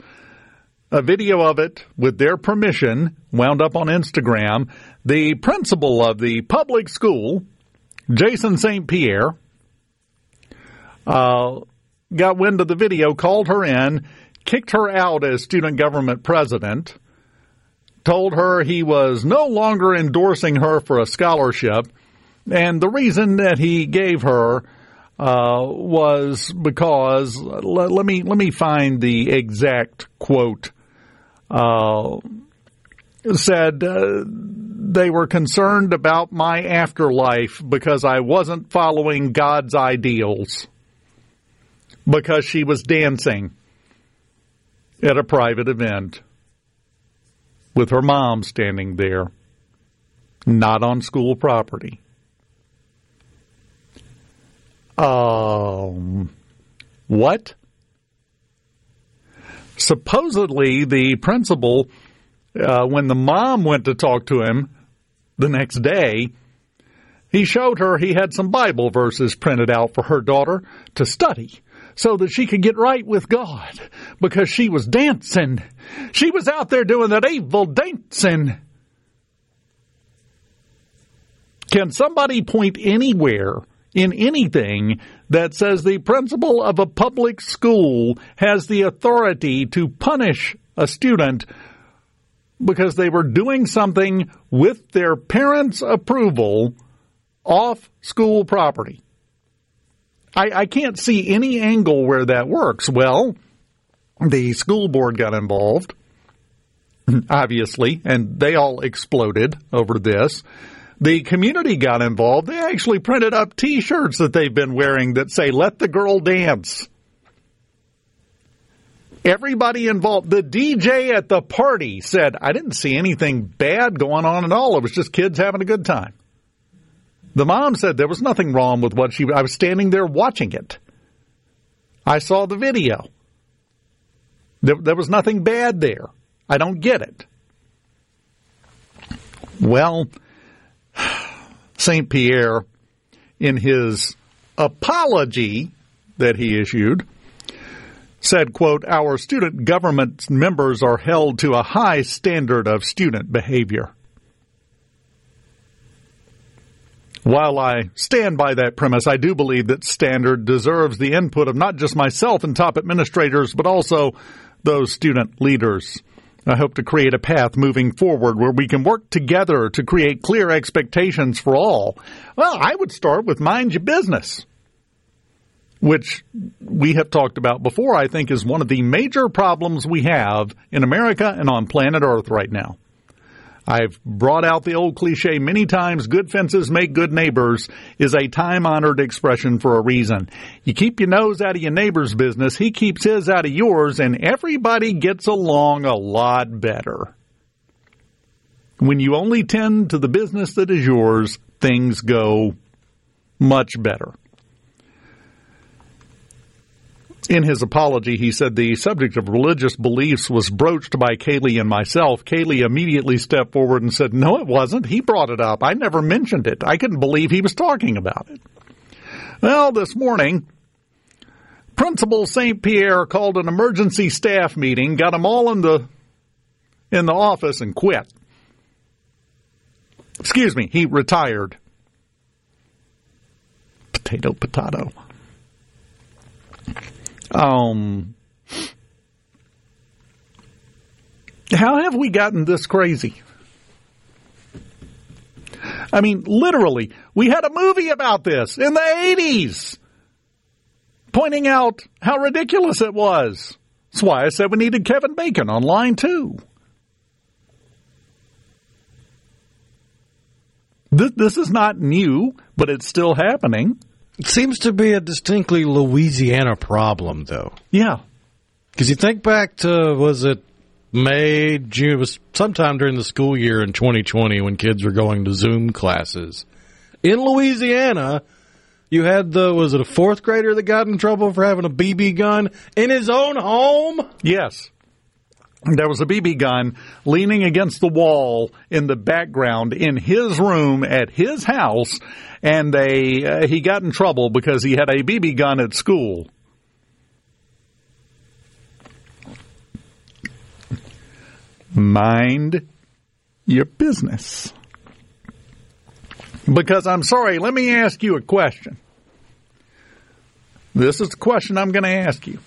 a video of it with their permission wound up on Instagram. The principal of the public school, Jason St. Pierre, uh, got wind of the video, called her in, kicked her out as student government president, told her he was no longer endorsing her for a scholarship, and the reason that he gave her uh, was because let, let, me let me find the exact quote. Uh, said uh, they were concerned about my afterlife because I wasn't following God's ideals because she was dancing at a private event with her mom standing there, not on school property. Um, what? Supposedly, the principal, uh, when the mom went to talk to him the next day, he showed her he had some Bible verses printed out for her daughter to study so that she could get right with God because she was dancing. She was out there doing that evil dancing. Can somebody point anywhere in anything that says the principal of a public school has the authority to punish a student because they were doing something with their parents' approval off school property? I, I can't see any angle where that works. Well, the school board got involved, obviously, and they all exploded over this. The community got involved. They actually printed up t shirts that they've been wearing that say, Let the girl dance. Everybody involved, the DJ at the party said, I didn't see anything bad going on at all. It was just kids having a good time. The mom said there was nothing wrong with what she. I was standing there watching it. I saw the video. There, there was nothing bad there. I don't get it. Well, *sighs* St. Pierre, in his apology that he issued, said, quote, Our student government members are held to a high standard of student behavior. While I stand by that premise, I do believe that Standard deserves the input of not just myself and top administrators, but also those student leaders. I hope to create a path moving forward where we can work together to create clear expectations for all. Well, I would start with mind your business, which we have talked about before, I think is one of the major problems we have in America and on planet Earth right now. I've brought out the old cliche many times good fences make good neighbors is a time honored expression for a reason. You keep your nose out of your neighbor's business, he keeps his out of yours, and everybody gets along a lot better. When you only tend to the business that is yours, things go much better. In his apology, he said the subject of religious beliefs was broached by Kaylee and myself. Kaylee immediately stepped forward and said, No, it wasn't. He brought it up. I never mentioned it. I couldn't believe he was talking about it. Well, this morning, Principal St. Pierre called an emergency staff meeting, got them all in the in the office and quit. Excuse me, he retired. Potato, potato. Um, how have we gotten this crazy? I mean, literally, we had a movie about this in the 80s pointing out how ridiculous it was. That's why I said we needed Kevin Bacon on line two. This, this is not new, but it's still happening. It seems to be a distinctly Louisiana problem, though. Yeah. Because you think back to, was it May, June, it was sometime during the school year in 2020 when kids were going to Zoom classes. In Louisiana, you had the, was it a fourth grader that got in trouble for having a BB gun in his own home? Yes. There was a BB gun leaning against the wall in the background in his room at his house, and they uh, he got in trouble because he had a BB gun at school. Mind your business. Because I'm sorry, let me ask you a question. This is the question I'm going to ask you.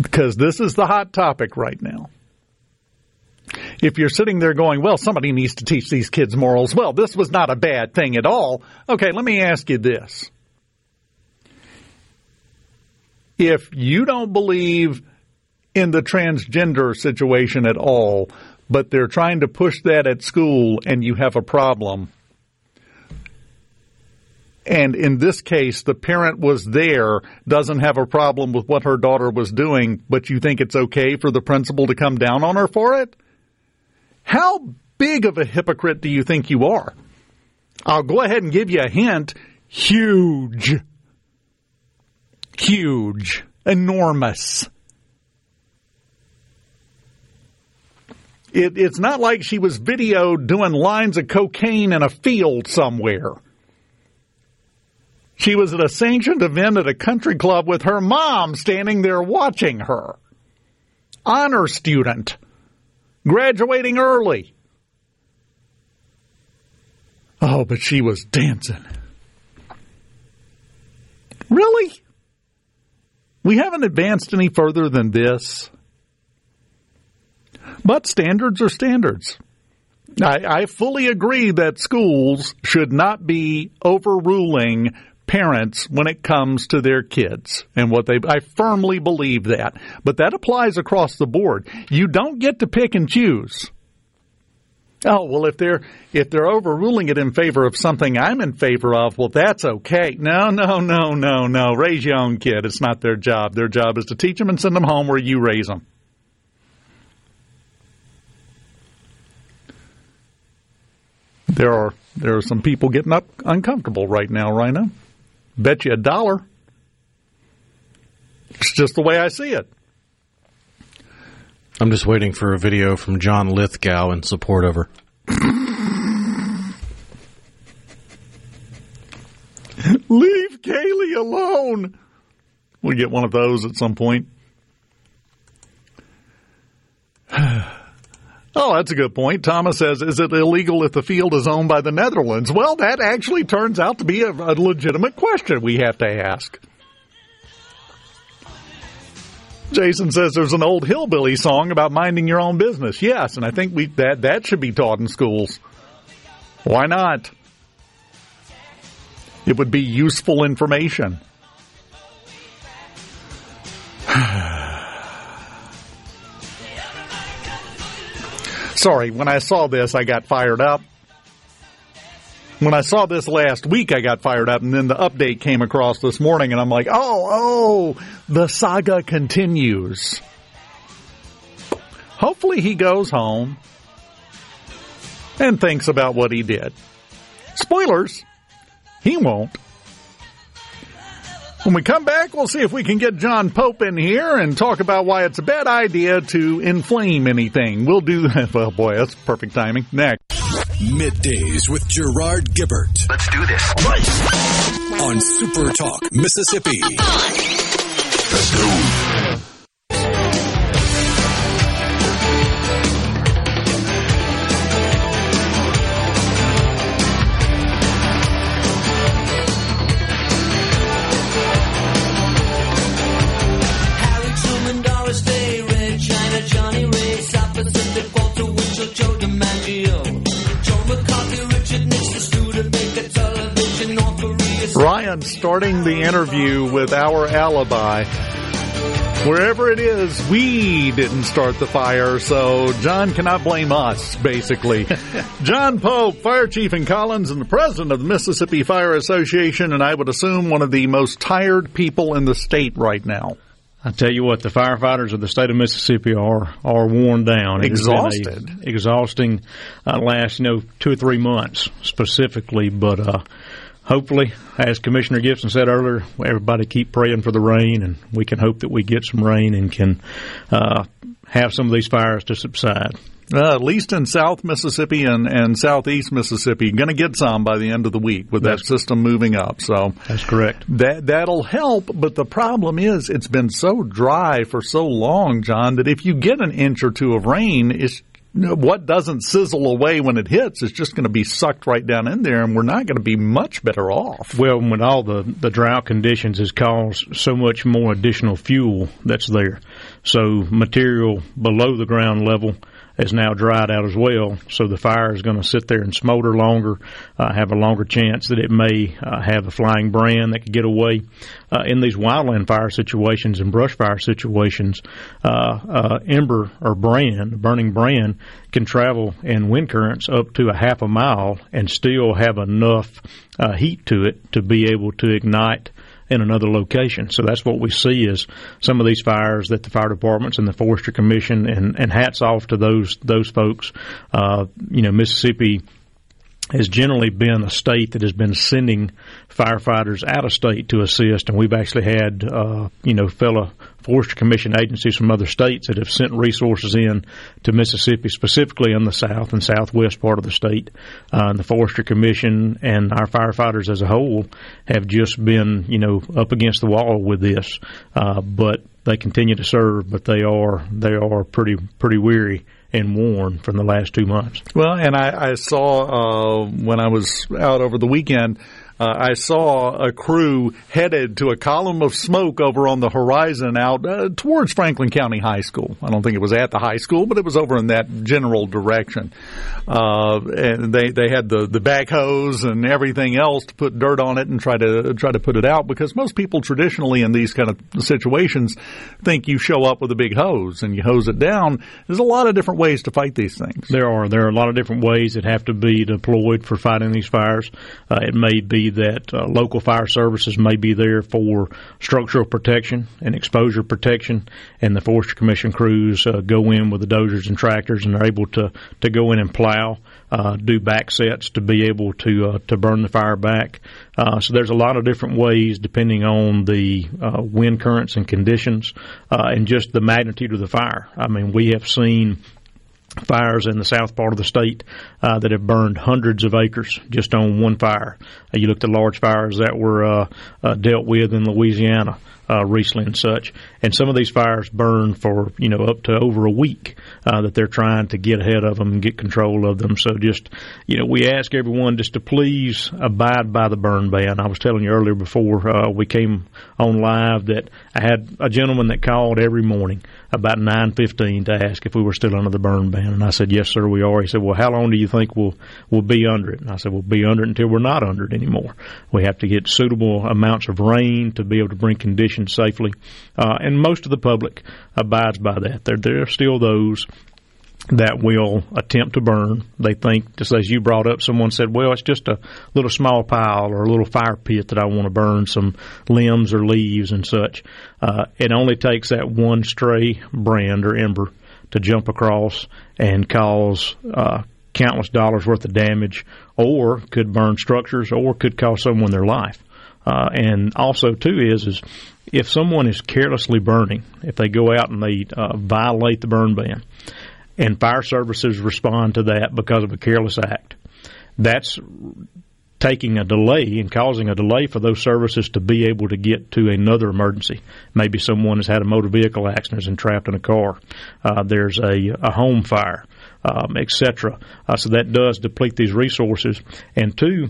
Because this is the hot topic right now. If you're sitting there going, well, somebody needs to teach these kids morals, well, this was not a bad thing at all. Okay, let me ask you this. If you don't believe in the transgender situation at all, but they're trying to push that at school and you have a problem, and in this case, the parent was there, doesn't have a problem with what her daughter was doing, but you think it's okay for the principal to come down on her for it? How big of a hypocrite do you think you are? I'll go ahead and give you a hint. Huge. Huge. Enormous. It, it's not like she was videoed doing lines of cocaine in a field somewhere. She was at a sanctioned event at a country club with her mom standing there watching her. Honor student. Graduating early. Oh, but she was dancing. Really? We haven't advanced any further than this. But standards are standards. I, I fully agree that schools should not be overruling parents when it comes to their kids and what they I firmly believe that. But that applies across the board. You don't get to pick and choose. Oh, well if they're if they're overruling it in favor of something I'm in favor of, well that's okay. No, no, no, no, no. Raise your own kid. It's not their job. Their job is to teach them and send them home where you raise them. There are there are some people getting up uncomfortable right now, Rhino. Bet you a dollar. It's just the way I see it. I'm just waiting for a video from John Lithgow in support of her. Leave Kaylee alone. We'll get one of those at some point. Oh, that's a good point. Thomas says, is it illegal if the field is owned by the Netherlands? Well, that actually turns out to be a, a legitimate question we have to ask. Jason says there's an old hillbilly song about minding your own business. Yes, and I think we that that should be taught in schools. Why not? It would be useful information. *sighs* *laughs* Sorry, when I saw this, I got fired up. When I saw this last week, I got fired up, and then the update came across this morning, and I'm like, oh, oh, the saga continues. Hopefully, he goes home and thinks about what he did. Spoilers, he won't. When we come back, we'll see if we can get John Pope in here and talk about why it's a bad idea to inflame anything. We'll do that. *laughs* Well, boy, that's perfect timing. Next. Middays with Gerard Gibert. Let's do this. On Super Talk, Mississippi. *laughs* Let's go. Starting the interview with our alibi. Wherever it is, we didn't start the fire, so John cannot blame us, basically. *laughs* John Pope, fire chief in Collins and the president of the Mississippi Fire Association, and I would assume one of the most tired people in the state right now. I tell you what, the firefighters of the state of Mississippi are are worn down. It has been a Exhausted. exhausting uh, last you know two or three months specifically, but uh, hopefully, as Commissioner Gipson said earlier, everybody keep praying for the rain, and we can hope that we get some rain and can uh, have some of these fires to subside. Uh, at least in South Mississippi and, and Southeast Mississippi, going to get some by the end of the week with that system moving up. So that's correct. That that'll help, but the problem is it's been so dry for so long, John, that if you get an inch or two of rain, it's what doesn't sizzle away when it hits is just going to be sucked right down in there, and we're not going to be much better off. Well, when all the, the drought conditions has caused so much more additional fuel that's there. So material below the ground level is now dried out as well. So the fire is going to sit there and smolder longer, uh, have a longer chance that it may uh, have a flying brand that could get away. Uh, in these wildland fire situations and brush fire situations, uh, uh, ember or brand, burning brand, can travel in wind currents up to a half a mile and still have enough uh, heat to it to be able to ignite in another location. So that's what we see is some of these fires that the fire departments and the forestry commission and, and hats off to those those folks. Uh, you know, Mississippi has generally been a state that has been sending firefighters out of state to assist, and we've actually had uh, you know fellow forestry commission agencies from other states that have sent resources in to Mississippi, specifically in the south and southwest part of the state. Uh, the forestry commission and our firefighters as a whole have just been, you know, up against the wall with this. Uh, but they continue to serve, but they are they are pretty pretty weary and worn from the last two months. Well, and I, I saw uh, when I was out over the weekend uh, I saw a crew headed to a column of smoke over on the horizon out uh, towards Franklin County High School. I don't think it was at the high school, but it was over in that general direction. Uh, and they, they had the, the backhoes and everything else to put dirt on it and try to try to put it out because most people traditionally in these kind of situations think you show up with a big hose and you hose it down. There's a lot of different ways to fight these things. There are there are a lot of different ways that have to be deployed for fighting these fires. Uh, it may be that uh, local fire services may be there for structural protection and exposure protection, and the Forestry Commission crews uh, go in with the dozers and tractors and are able to, to go in and plow, uh, do back sets to be able to uh, to burn the fire back. Uh, so there's a lot of different ways depending on the uh, wind currents and conditions and just the magnitude of the fire. I mean, we have seen fires in the south part of the state uh, that have burned hundreds of acres just on one fire. Uh, you looked at the large fires that were uh, uh dealt with in Louisiana uh, recently and such. And some of these fires burn for you know up to over a week uh, that they're trying to get ahead of them and get control of them. So just you know we ask everyone just to please abide by the burn ban. I was telling you earlier before uh, we came on live that I had a gentleman that called every morning about nine fifteen to ask if we were still under the burn ban, and I said yes sir we are. He said well how long do you think we'll we'll be under it? And I said we'll be under it until we're not under it anymore. We have to get suitable amounts of rain to be able to bring conditions safely. Uh, and most of the public abides by that. There, there are still those that will attempt to burn. They think, just as you brought up, someone said, well, it's just a little small pile or a little fire pit that I want to burn some limbs or leaves and such. Uh, it only takes that one stray brand or ember to jump across and cause uh, countless dollars worth of damage or could burn structures or could cost someone their life. Uh, and also, too, is is if someone is carelessly burning, if they go out and they uh, violate the burn ban, and fire services respond to that because of a careless act, that's taking a delay and causing a delay for those services to be able to get to another emergency. Maybe someone has had a motor vehicle accident and trapped in a car. Uh, there's a, a home fire, um, etc. Uh, so that does deplete these resources. And two,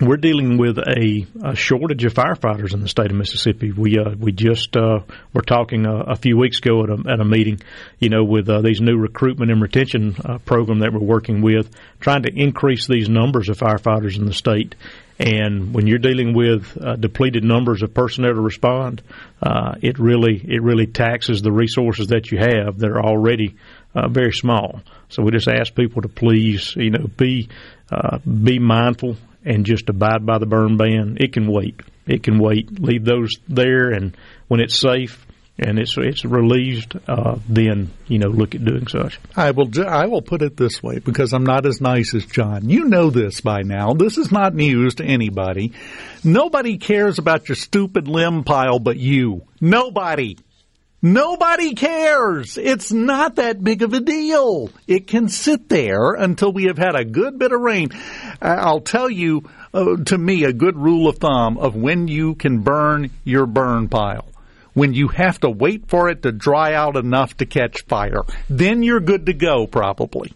we're dealing with a, a, shortage of firefighters in the state of Mississippi. We uh, we just uh, were talking a, a, few weeks ago at a, at a meeting, you know, with uh, these new recruitment and retention uh, program that we're working with, trying to increase these numbers of firefighters in the state. And when you're dealing with uh, depleted numbers of personnel to respond, uh, it really it really taxes the resources that you have that are already very small. So we just ask people to please, you know, be be mindful and just abide by the burn ban. It can wait. It can wait. Leave those there, and when it's safe and it's it's relieved, uh, then you know look at doing such. I will I will put it this way because I'm not as nice as John. You know this by now. This is not news to anybody. Nobody cares about your stupid limb pile but you. Nobody. Nobody cares. It's not that big of a deal. It can sit there until we have had a good bit of rain. I'll tell you, uh, to me, a good rule of thumb of when you can burn your burn pile. When you have to wait for it to dry out enough to catch fire. Then you're good to go, probably.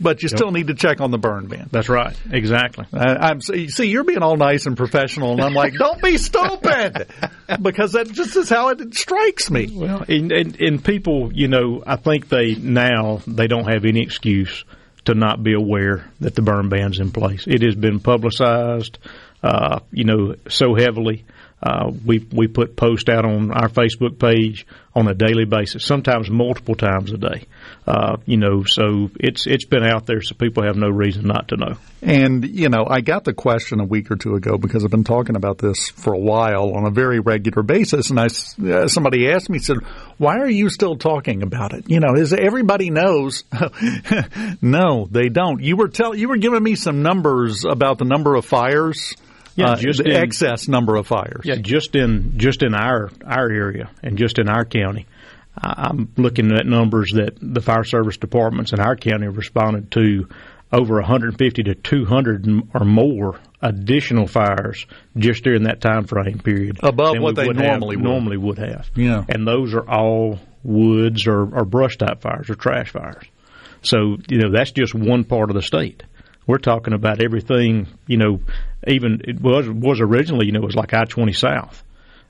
But you still need to check on the burn ban. That's right. Exactly. I, I'm see, see, you're being all nice and professional, and I'm like, don't be stupid, *laughs* because that just is how it strikes me. Well, and, and, and people, you know, I think they now they don't have any excuse to not be aware that the burn ban's in place. It has been publicized, uh, you know, so heavily. Uh, we we put posts out on our Facebook page on a daily basis, sometimes multiple times a day. Uh, you know, so it's it's been out there, so people have no reason not to know. And, you know, I got the question a week or two ago because I've been talking about this for a while on a very regular basis. And I, uh, somebody asked me, said, why are you still talking about it? You know, is everybody knows? *laughs* no, they don't. You were tell, you were giving me some numbers about the number of fires. Yeah, uh, just the in- excess number of fires. Yeah, just in just in our our area and just in our county, I'm looking at numbers that the fire service departments in our county responded to over 150 to 200 or more additional fires just during that time frame period Above what they would have- normally would. normally would have. Yeah. and those are all woods or, or brush type fires or trash fires. So you know that's just one part of the state. We're talking about everything. You know, even it was was originally. You know, it was like I twenty south.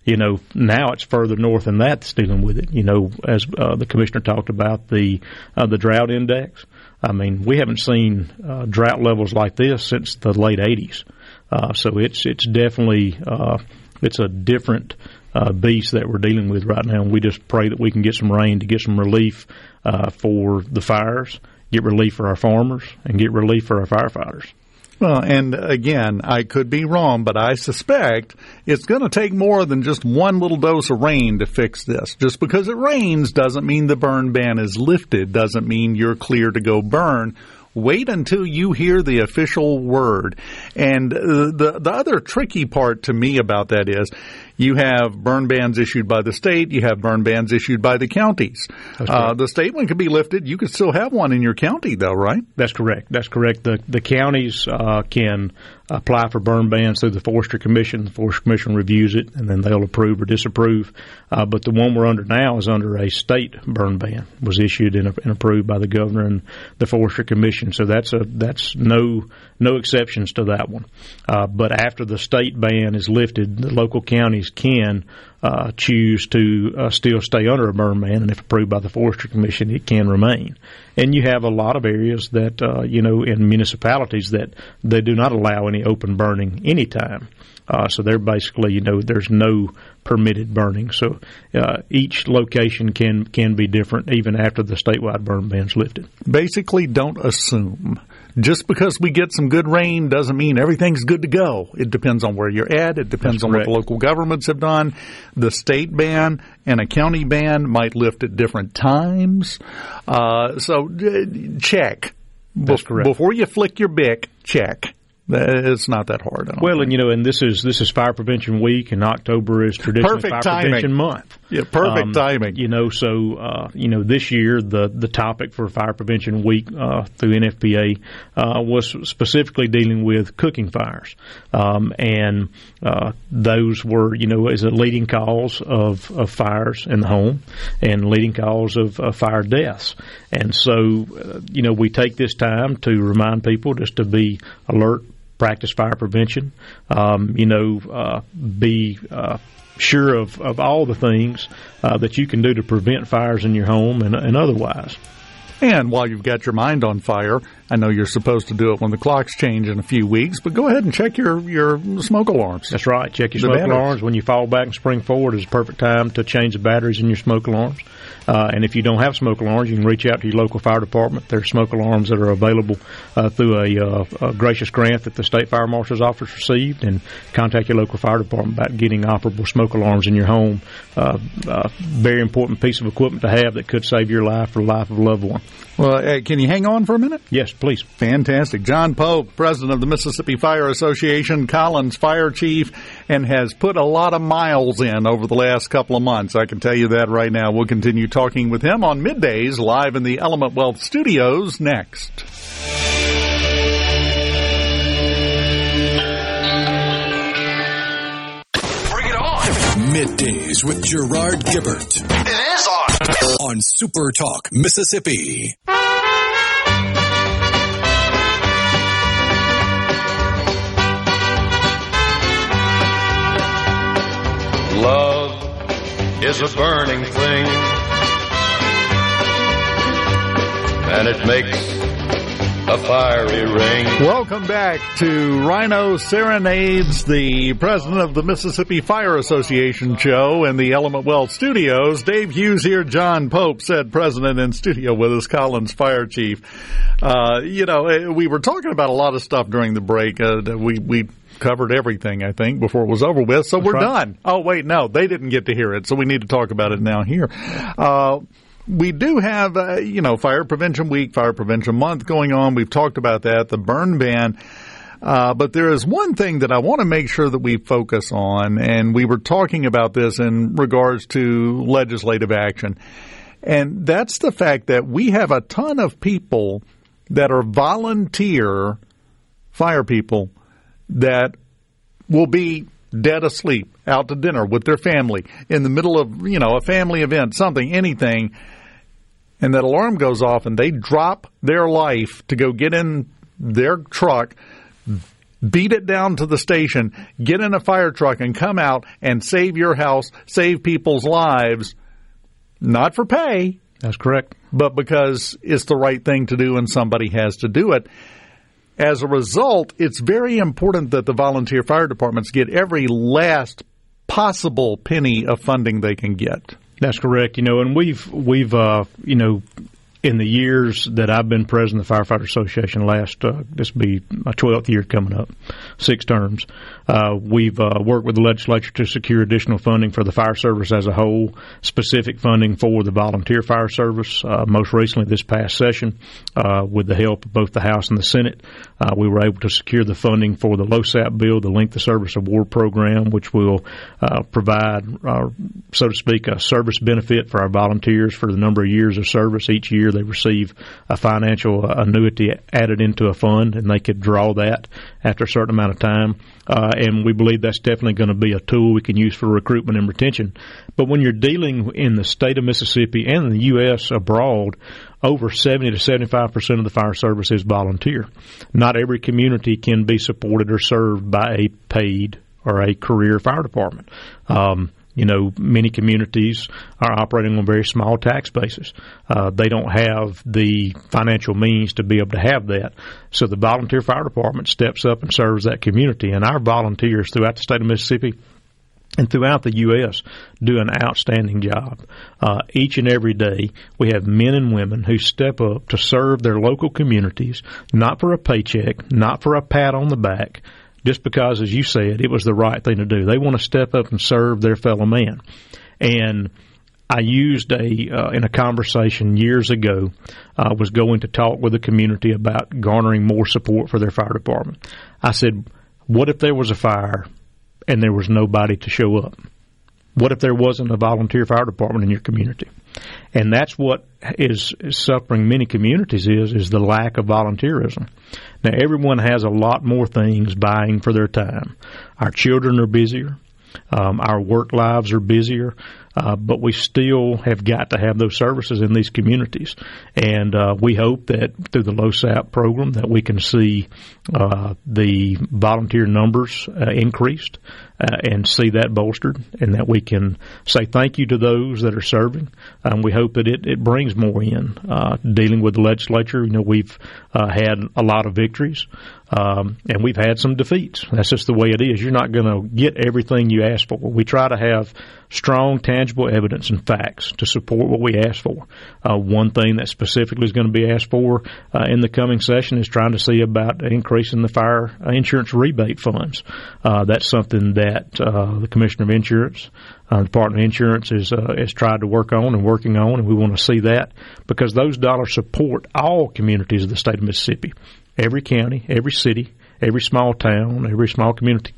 You know, now it's further north than that that's dealing with it. You know, as uh, the commissioner talked about the uh, the drought index. I mean, we haven't seen uh, drought levels like this since the late '80s. Uh, so it's it's definitely uh, it's a different uh, beast that we're dealing with right now. And we just pray that we can get some rain to get some relief uh, for the fires, get relief for our farmers, and get relief for our firefighters. Well, and again, I could be wrong, but I suspect it's going to take more than just one little dose of rain to fix this. Just because it rains doesn't mean the burn ban is lifted, doesn't mean you're clear to go burn. Wait until you hear the official word. And the the other tricky part to me about that is you have burn bans issued by the state, you have burn bans issued by the counties. Uh, the state one could be lifted. You could still have one in your county, though, right? That's correct. That's correct. The the counties uh, can apply for burn bans through the Forestry Commission. The Forestry Commission reviews it, and then they'll approve or disapprove. Uh, but the one we're under now is under a state burn ban. Was issued and, and approved by the governor and the Forestry Commission. So that's a that's no no exceptions to that one. Uh, but after the state ban is lifted, the local counties can uh, choose to uh, still stay under a burn ban, and if approved by the Forestry Commission, it can remain. And you have a lot of areas that, uh, you know, in municipalities that they do not allow any open burning anytime. Uh, so they're basically, you know, there's no permitted burning. So uh, each location can can be different even after the statewide burn ban's lifted. Basically, don't assume. Just because we get some good rain doesn't mean everything's good to go. It depends on where you're at. It depends That's on what the local governments have done. The state ban and a county ban might lift at different times. Uh, so uh, check. That's Bef- correct. Before you flick your bic, check. It's not that hard. Well, and you know, and this is this is Fire Prevention Week, and October is traditionally Perfect Fire timing. Prevention Month. Yeah, perfect timing. You know, so uh, you know, this year the the topic for Fire Prevention Week uh, through NFPA uh, was specifically dealing with cooking fires, um, and uh, those were you know as a leading cause of, of fires in the home and leading cause of, of fire deaths. And so, uh, you know, we take this time to remind people just to be alert practice fire prevention. Um, you know, uh, be uh, sure of, of all the things uh, that you can do to prevent fires in your home and, and otherwise. And while you've got your mind on fire, I know you're supposed to do it when the clocks change in a few weeks, but go ahead and check your, your smoke alarms. That's right. Check your The smoke batteries. alarms. When you fall back and spring forward is the perfect time to change the batteries in your smoke alarms. Uh, and if you don't have smoke alarms, you can reach out to your local fire department. There are smoke alarms that are available uh, through a, uh, a gracious grant that the State Fire Marshal's Office received, and contact your local fire department about getting operable smoke alarms in your home. Uh, uh, very important piece of equipment to have that could save your life or the life of a loved one. Well, uh, can you hang on for a minute? Yes. please. Fantastic. John Pope, president of the Mississippi Fire Association, Collins Fire Chief, and has put a lot of miles in over the last couple of months. I can tell you that right now. We'll continue talking with him on middays live in the Element Wealth studios next. Bring it on. Middays with Gerard Gibert. It is on. On Super Talk, Mississippi. Love is a burning thing, and it makes a fiery ring. Welcome back to Rhino Serenades, the president of the Mississippi Fire Association show in the Element Wealth studios. Dave Hughes here, John Pope, said president in studio with us, Collins Fire Chief. Uh, you know, eh, we were talking about a lot of stuff during the break. Uh, we, we covered everything, I think, before it was over with, so we're right. done. Oh, wait, no, they didn't get to hear it, so we need to talk about it now here. Uh, we do have, uh, you know, Fire Prevention Week, Fire Prevention Month going on. We've talked about that, the burn ban. Uh, but there is one thing that I want to make sure that we focus on, and we were talking about this in regards to legislative action. And that's the fact that we have a ton of people that are volunteer fire people that will be dead asleep out to dinner with their family in the middle of, you know, a family event, something, anything, and that alarm goes off and they drop their life to go get in their truck, beat it down to the station, get in a fire truck and come out and save your house, save people's lives, not for pay. That's correct. But because it's the right thing to do and somebody has to do it. As a result, it's very important that the volunteer fire departments get every last possible penny of funding they can get. That's correct. You know, and we've we've uh, you know in the years that I've been president of the Firefighter Association, last uh, this will be my twelfth year coming up, six terms. Uh, we've uh, worked with the legislature to secure additional funding for the fire service as a whole, specific funding for the volunteer fire service. Uh, most recently, this past session, uh, with the help of both the House and the Senate, uh, we were able to secure the funding for the LOSAP bill, the Length of Service Award Program, which will provide, so to speak, a service benefit for our volunteers for the number of years of service each year they receive a financial annuity added into a fund, and they could draw that after a certain amount of time. Uh, and we believe that's definitely going to be a tool we can use for recruitment and retention. But when you're dealing in the state of Mississippi and the U.S. abroad, over 70 to 75 percent of the fire service is volunteer. Not every community can be supported or served by a paid or a career fire department. Um, you know, many communities are operating on very small tax bases. Uh, they don't have the financial means to be able to have that. So the volunteer fire department steps up and serves that community. And our volunteers throughout the state of Mississippi and throughout the U.S. do an outstanding job. Uh, each and every day, we have men and women who step up to serve their local communities, not for a paycheck, not for a pat on the back, just because, as you said, it was the right thing to do. They want to step up and serve their fellow man. And I used a uh, in a conversation years ago. I uh, was going to talk with the community about garnering more support for their fire department. I said, "What if there was a fire and there was nobody to show up? What if there wasn't a volunteer fire department in your community?" And that's what is, suffering many communities is is the lack of volunteerism. Now everyone has a lot more things buying for their time. Our children are busier. Um, our work lives are busier, uh, but we still have got to have those services in these communities. And uh, we hope that through the LOSAP program that we can see uh, the volunteer numbers uh, increased uh, and see that bolstered, and that we can say thank you to those that are serving. Um, we hope that it, it brings more in. Uh, dealing with the legislature, you know, we've had a lot of victories. Um, and we've had some defeats. That's just the way it is. You're not going to get everything you ask for. We try to have strong, tangible evidence and facts to support what we ask for. Uh, one thing that specifically is going to be asked for uh, in the coming session is trying to see about increasing the fire insurance rebate funds. Uh, that's something that that uh, the Commissioner of Insurance, uh, Department of Insurance, is uh, has tried to work on and working on, and we want to see that because those dollars support all communities of the state of Mississippi, every county, every city, every small town, every small community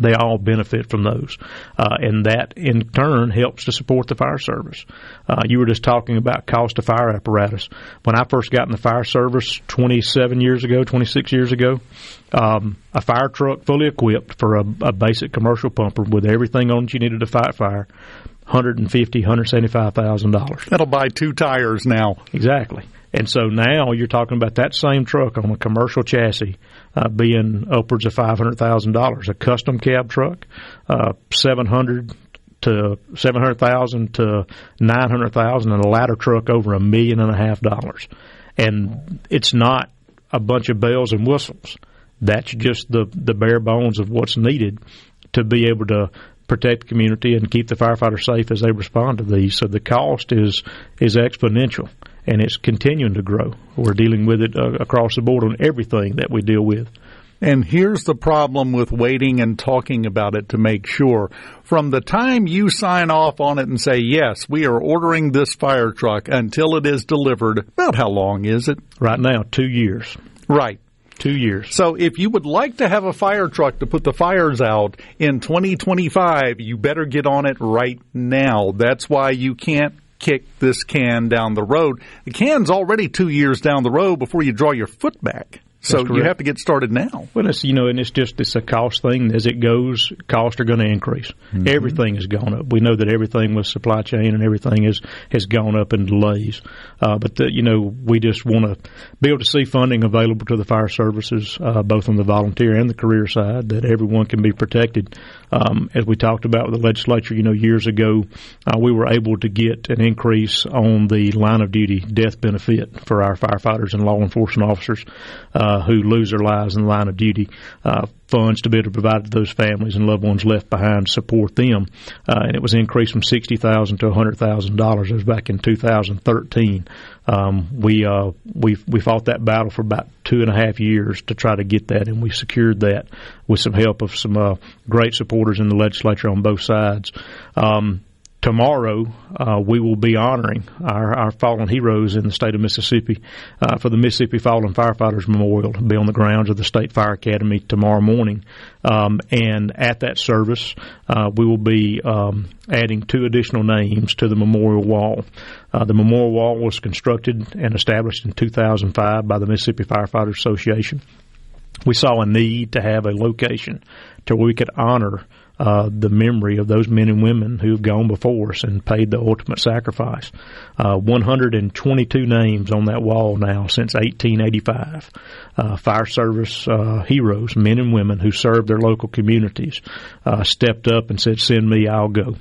they all benefit from those, uh, and that in turn helps to support the fire service. Uh, you were just talking about cost of fire apparatus. When I first got in the fire service 27 years ago, 26 years ago, um, a fire truck fully equipped for a, a basic commercial pumper with everything on it you needed to fight fire, 150, 175 thousand dollars. That'll buy two tires now. Exactly. And so now you're talking about that same truck on a commercial chassis uh, being upwards of five hundred thousand dollars. A custom cab truck, uh, seven hundred to seven hundred thousand to nine hundred thousand, and a ladder truck over a million and a half dollars. And it's not a bunch of bells and whistles. That's just the the bare bones of what's needed to be able to protect the community and keep the firefighters safe as they respond to these. So the cost is is exponential and it's continuing to grow. We're dealing with it uh, across the board on everything that we deal with. And here's the problem with waiting and talking about it to make sure. From the time you sign off on it and say, yes, we are ordering this fire truck until it is delivered, about how long is it? Right now, two years. Right. Two years. So if you would like to have a fire truck to put the fires out in 2025, you better get on it right now. That's why you can't kick this can down the road. The can's already two years down the road before you draw your foot back. So you have to get started now. Well, it's you know, and it's just it's a cost thing. As it goes, costs are going to increase. Mm-hmm. Everything has gone up. We know that everything with supply chain and everything is has gone up in delays. Uh, but the, you know, we just want to be able to see funding available to the fire services, uh, both on the volunteer and the career side, that everyone can be protected. Um, as we talked about with the legislature, you know, years ago, uh, we were able to get an increase on the line of duty death benefit for our firefighters and law enforcement officers. Uh, uh, who lose their lives in the line of duty. Funds to be able to provide to those families and loved ones left behind to support them, uh, and it was increased from sixty thousand to hundred thousand dollars. It was back in 2013. Um, we uh, we we fought that battle for about two and a half years to try to get that, and we secured that with some help of some uh, great supporters in the legislature on both sides. Um, tomorrow uh, we will be honoring our, our fallen heroes in the state of Mississippi uh, for the Mississippi Fallen Firefighters Memorial. to be on the grounds of the State Fire Academy tomorrow morning. Um, and at that service, uh, we will be um, adding two additional names to the memorial wall. Uh, the memorial wall was constructed and established in 2005 by the Mississippi Firefighters Association. We saw a need to have a location to where we could honor uh, the memory of those men and women who have gone before us and paid the ultimate sacrifice. Uh, 122 names on that wall now since 1885. Uh, fire service uh, heroes, men and women who served their local communities, uh, stepped up and said, "Send me, I'll go."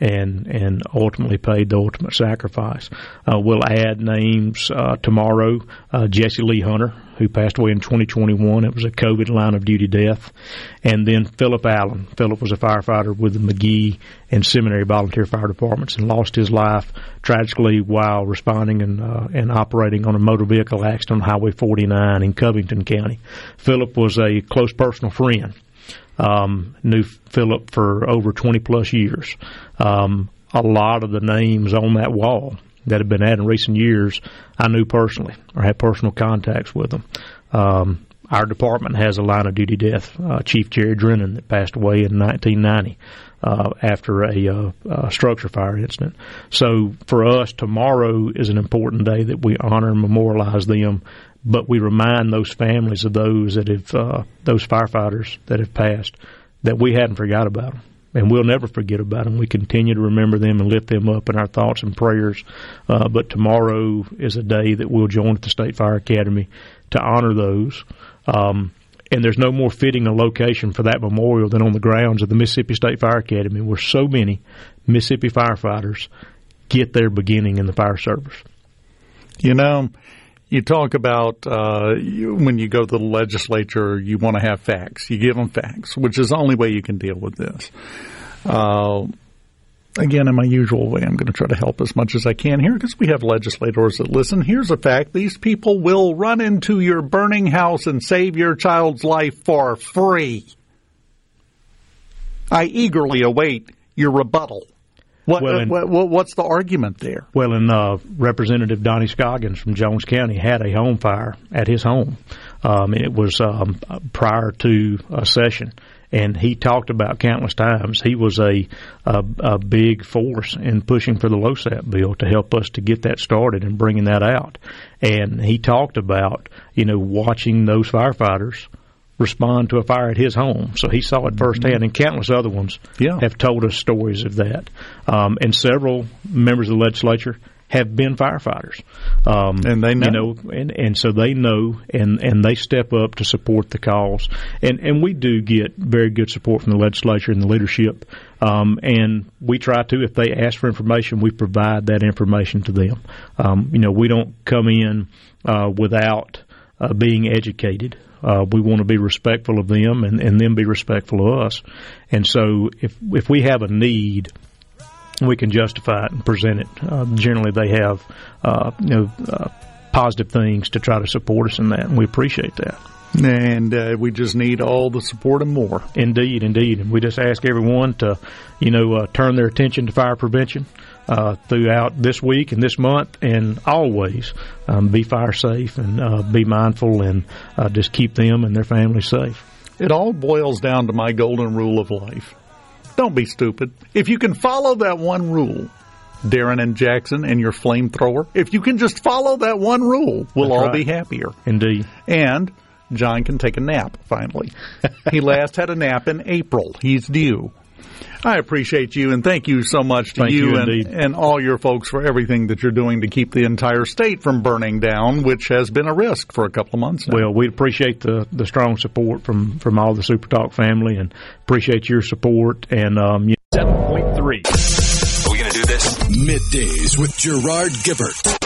and and ultimately paid the ultimate sacrifice. Uh, we'll add names uh, tomorrow. Uh, Jesse Lee Hunter, who passed away in 2021, it was a COVID line of duty death, and then Philip Allen. Philip was a firefighter with the Magee and Seminary Volunteer Fire Departments and lost his life tragically while responding and uh, and operating on a motor vehicle accident on Highway 49 in Covington County. Philip was a close personal friend um, knew Philip for over 20 plus years. Um, a lot of the names on that wall that have been added in recent years, I knew personally or had personal contacts with them. Um, our department has a line of duty death, uh, Chief Jerry Drennan, that passed away in 1990 uh, after a, uh, a, structure fire incident. So for us, tomorrow is an important day that we honor and memorialize them but we remind those families of those that have uh, those firefighters that have passed that we hadn't forgot about them and we'll never forget about them. We continue to remember them and lift them up in our thoughts and prayers. Uh, but tomorrow is a day that we'll join at the State Fire Academy to honor those. Um, and there's no more fitting a location for that memorial than on the grounds of the Mississippi State Fire Academy, where so many Mississippi firefighters get their beginning in the fire service. You know, you talk about uh, you, when you go to the legislature, you want to have facts. You give them facts, which is the only way you can deal with this. Uh, again, in my usual way, I'm going to try to help as much as I can here because we have legislators that listen. Here's a fact these people will run into your burning house and save your child's life for free. I eagerly await your rebuttal. What, Well, in- what, what what's the argument there? Well, and uh, Representative Donnie Scoggins from Jones County had a home fire at his home. Um, it was um, prior to a session, and he talked about countless times. He was a, a a big force in pushing for the LoSAP bill to help us to get that started and bringing that out. And he talked about you know watching those firefighters respond to a fire at his home. So he saw it firsthand, and countless other ones Yeah. have told us stories of that. Um, and several members of the legislature have been firefighters, um, And they know. you know, and, and so they know, and, and they step up to support the cause. And and we do get very good support from the legislature and the leadership. Um, and we try to, if they ask for information, we provide that information to them. Um, you know, we don't come in uh, without uh, being educated. Uh, we want to be respectful of them and, and them be respectful of us. And so if if we have a need, we can justify it and present it. Uh, generally, they have uh, you know uh, positive things to try to support us in that, and we appreciate that. And uh, we just need all the support and more. Indeed, indeed, and we just ask everyone to, you know, uh, turn their attention to fire prevention uh, throughout this week and this month, and always um, be fire safe and uh, be mindful and uh, just keep them and their families safe. It all boils down to my golden rule of life. Don't be stupid. If you can follow that one rule, Darren and Jackson and your flamethrower, if you can just follow that one rule, we'll That's all right. be happier. Indeed. And John can take a nap finally. *laughs* he last had a nap in April. He's due. I appreciate you and thank you so much to Thank you, you and, and all your folks for everything that you're doing to keep the entire state from burning down, which has been a risk for a couple of months now. Well, we appreciate the, the strong support from, from all the Super Talk family and appreciate your support. And um, you- 7.3. Are we going to do this? Middays with Gerard Gibert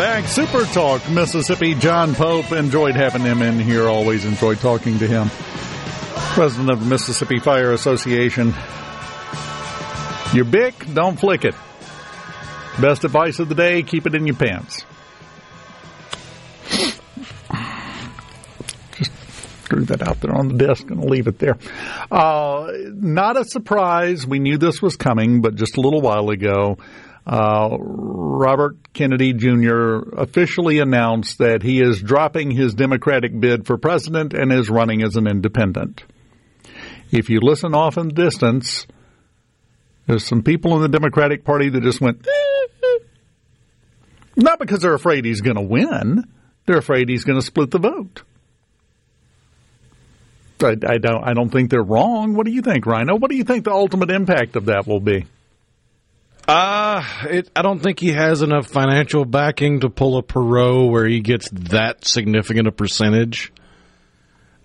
Back. Super Talk, Mississippi. John Pope. Enjoyed having him in here. Always enjoyed talking to him. President of the Mississippi Fire Association. Your Bic, don't flick it. Best advice of the day, keep it in your pants. Just threw that out there on the desk and leave it there. Uh, not a surprise. We knew this was coming, but just a little while ago, uh, Robert Kennedy Jr. officially announced that he is dropping his Democratic bid for president and is running as an independent. If you listen off in the distance, there's some people in the Democratic Party that just went, "Eh, eh." not because they're afraid he's going to win, they're afraid he's going to split the vote. I, I don't. I don't think they're wrong. What do you think, Rhino? What do you think the ultimate impact of that will be? Uh, it, I don't think he has enough financial backing to pull a Perot where he gets that significant a percentage.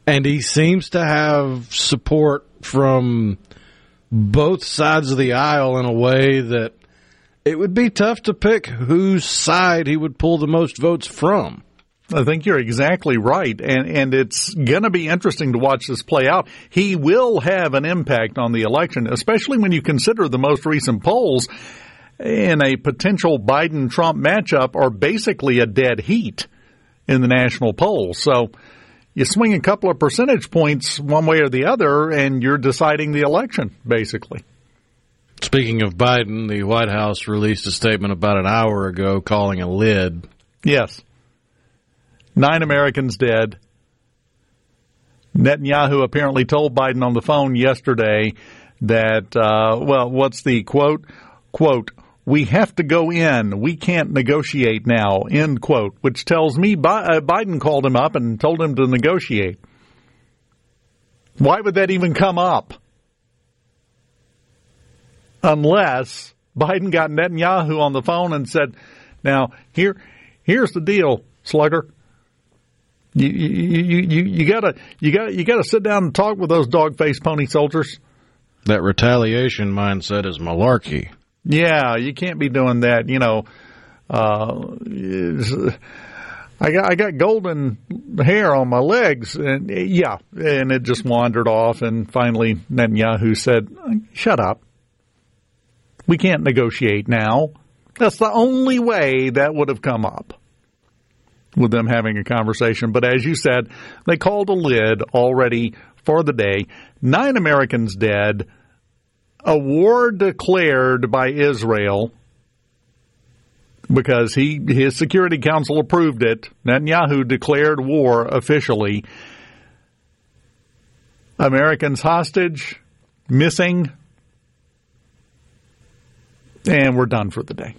And he seems to have support from both sides of the aisle in a way that it would be tough to pick whose side he would pull the most votes from. I think you're exactly right, and and it's going to be interesting to watch this play out. He will have an impact on the election, especially when you consider the most recent polls in a potential Biden Trump matchup are basically a dead heat in the national polls. So you swing a couple of percentage points one way or the other, and you're deciding the election basically. Speaking of Biden, the White House released a statement about an hour ago calling a lid. Yes. Nine Americans dead. Netanyahu apparently told Biden on the phone yesterday that, uh, well, what's the quote? Quote, we have to go in. We can't negotiate now, end quote, which tells me uh, Biden called him up and told him to negotiate. Why would that even come up? Unless Biden got Netanyahu on the phone and said, now here, here's the deal. slugger. You you you you, gotta you gotta you gotta sit down and talk with those dog faced pony soldiers. That retaliation mindset is malarkey. Yeah, you can't be doing that. You know, uh, I got I got golden hair on my legs, and yeah, and it just wandered off. And finally, Netanyahu said, "Shut up. We can't negotiate now." That's the only way that would have come up with them having a conversation. But as you said, they called a lid already for the day. Nine Americans dead. A war declared by Israel because he his Security Council approved it. Netanyahu declared war officially. Americans hostage, missing, and we're done for the day.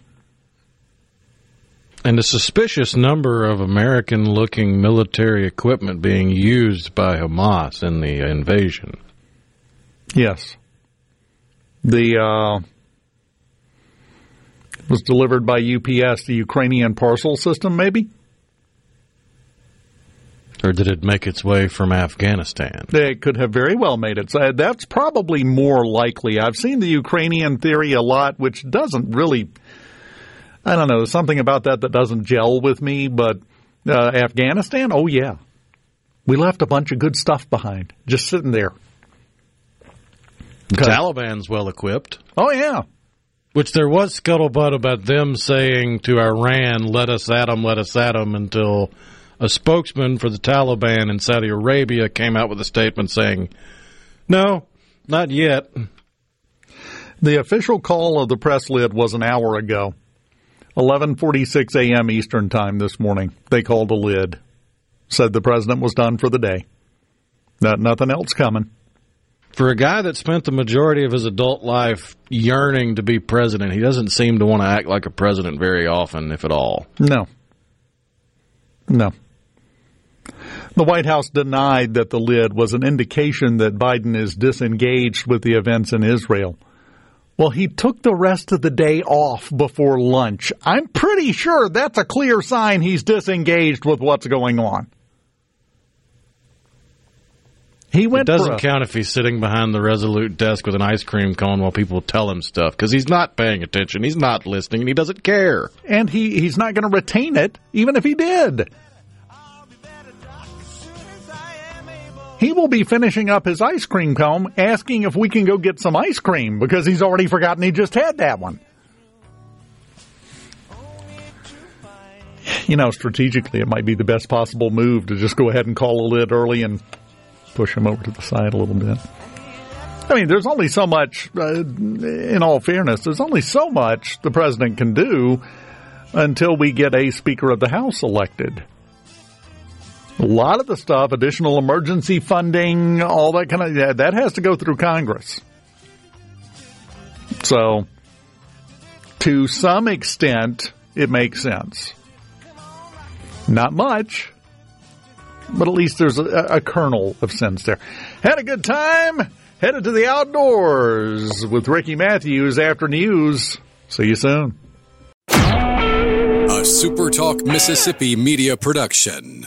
And a suspicious number of American looking military equipment being used by Hamas in the invasion. Yes. The uh, was delivered by UPS, the Ukrainian parcel system, maybe? Or did it make its way from Afghanistan? It could have very well made it. So that's probably more likely. I've seen the Ukrainian theory a lot, which doesn't really I don't know, something about that that doesn't gel with me, but uh, Afghanistan, oh yeah. We left a bunch of good stuff behind, just sitting there. The Taliban's well equipped. Oh yeah. Which there was scuttlebutt about them saying to Iran, let us at them, let us at them, until a spokesman for the Taliban in Saudi Arabia came out with a statement saying, no, not yet. The official call of the press lid was an hour ago. 11:46 a.m. Eastern Time this morning. They called a lid. Said the president was done for the day. Not nothing else coming. For a guy that spent the majority of his adult life yearning to be president, he doesn't seem to want to act like a president very often, if at all. No. No. The White House denied that the lid was an indication that Biden is disengaged with the events in Israel. Well, he took the rest of the day off before lunch. I'm pretty sure that's a clear sign he's disengaged with what's going on. He went. It doesn't a, count if he's sitting behind the Resolute desk with an ice cream cone while people tell him stuff because he's not paying attention. He's not listening, and he doesn't care. And he he's not going to retain it, even if he did. He will be finishing up his ice cream cone asking if we can go get some ice cream because he's already forgotten he just had that one. You know, strategically, it might be the best possible move to just go ahead and call a lid early and push him over to the side a little bit. I mean, there's only so much, uh, in all fairness, there's only so much the president can do until we get a Speaker of the House elected. A lot of the stuff, additional emergency funding, all that kind of, yeah, that has to go through Congress. So, to some extent, it makes sense. Not much, but at least there's a, a kernel of sense there. Had a good time. Headed to the outdoors with Ricky Matthews after news. See you soon. A SuperTalk Mississippi media production.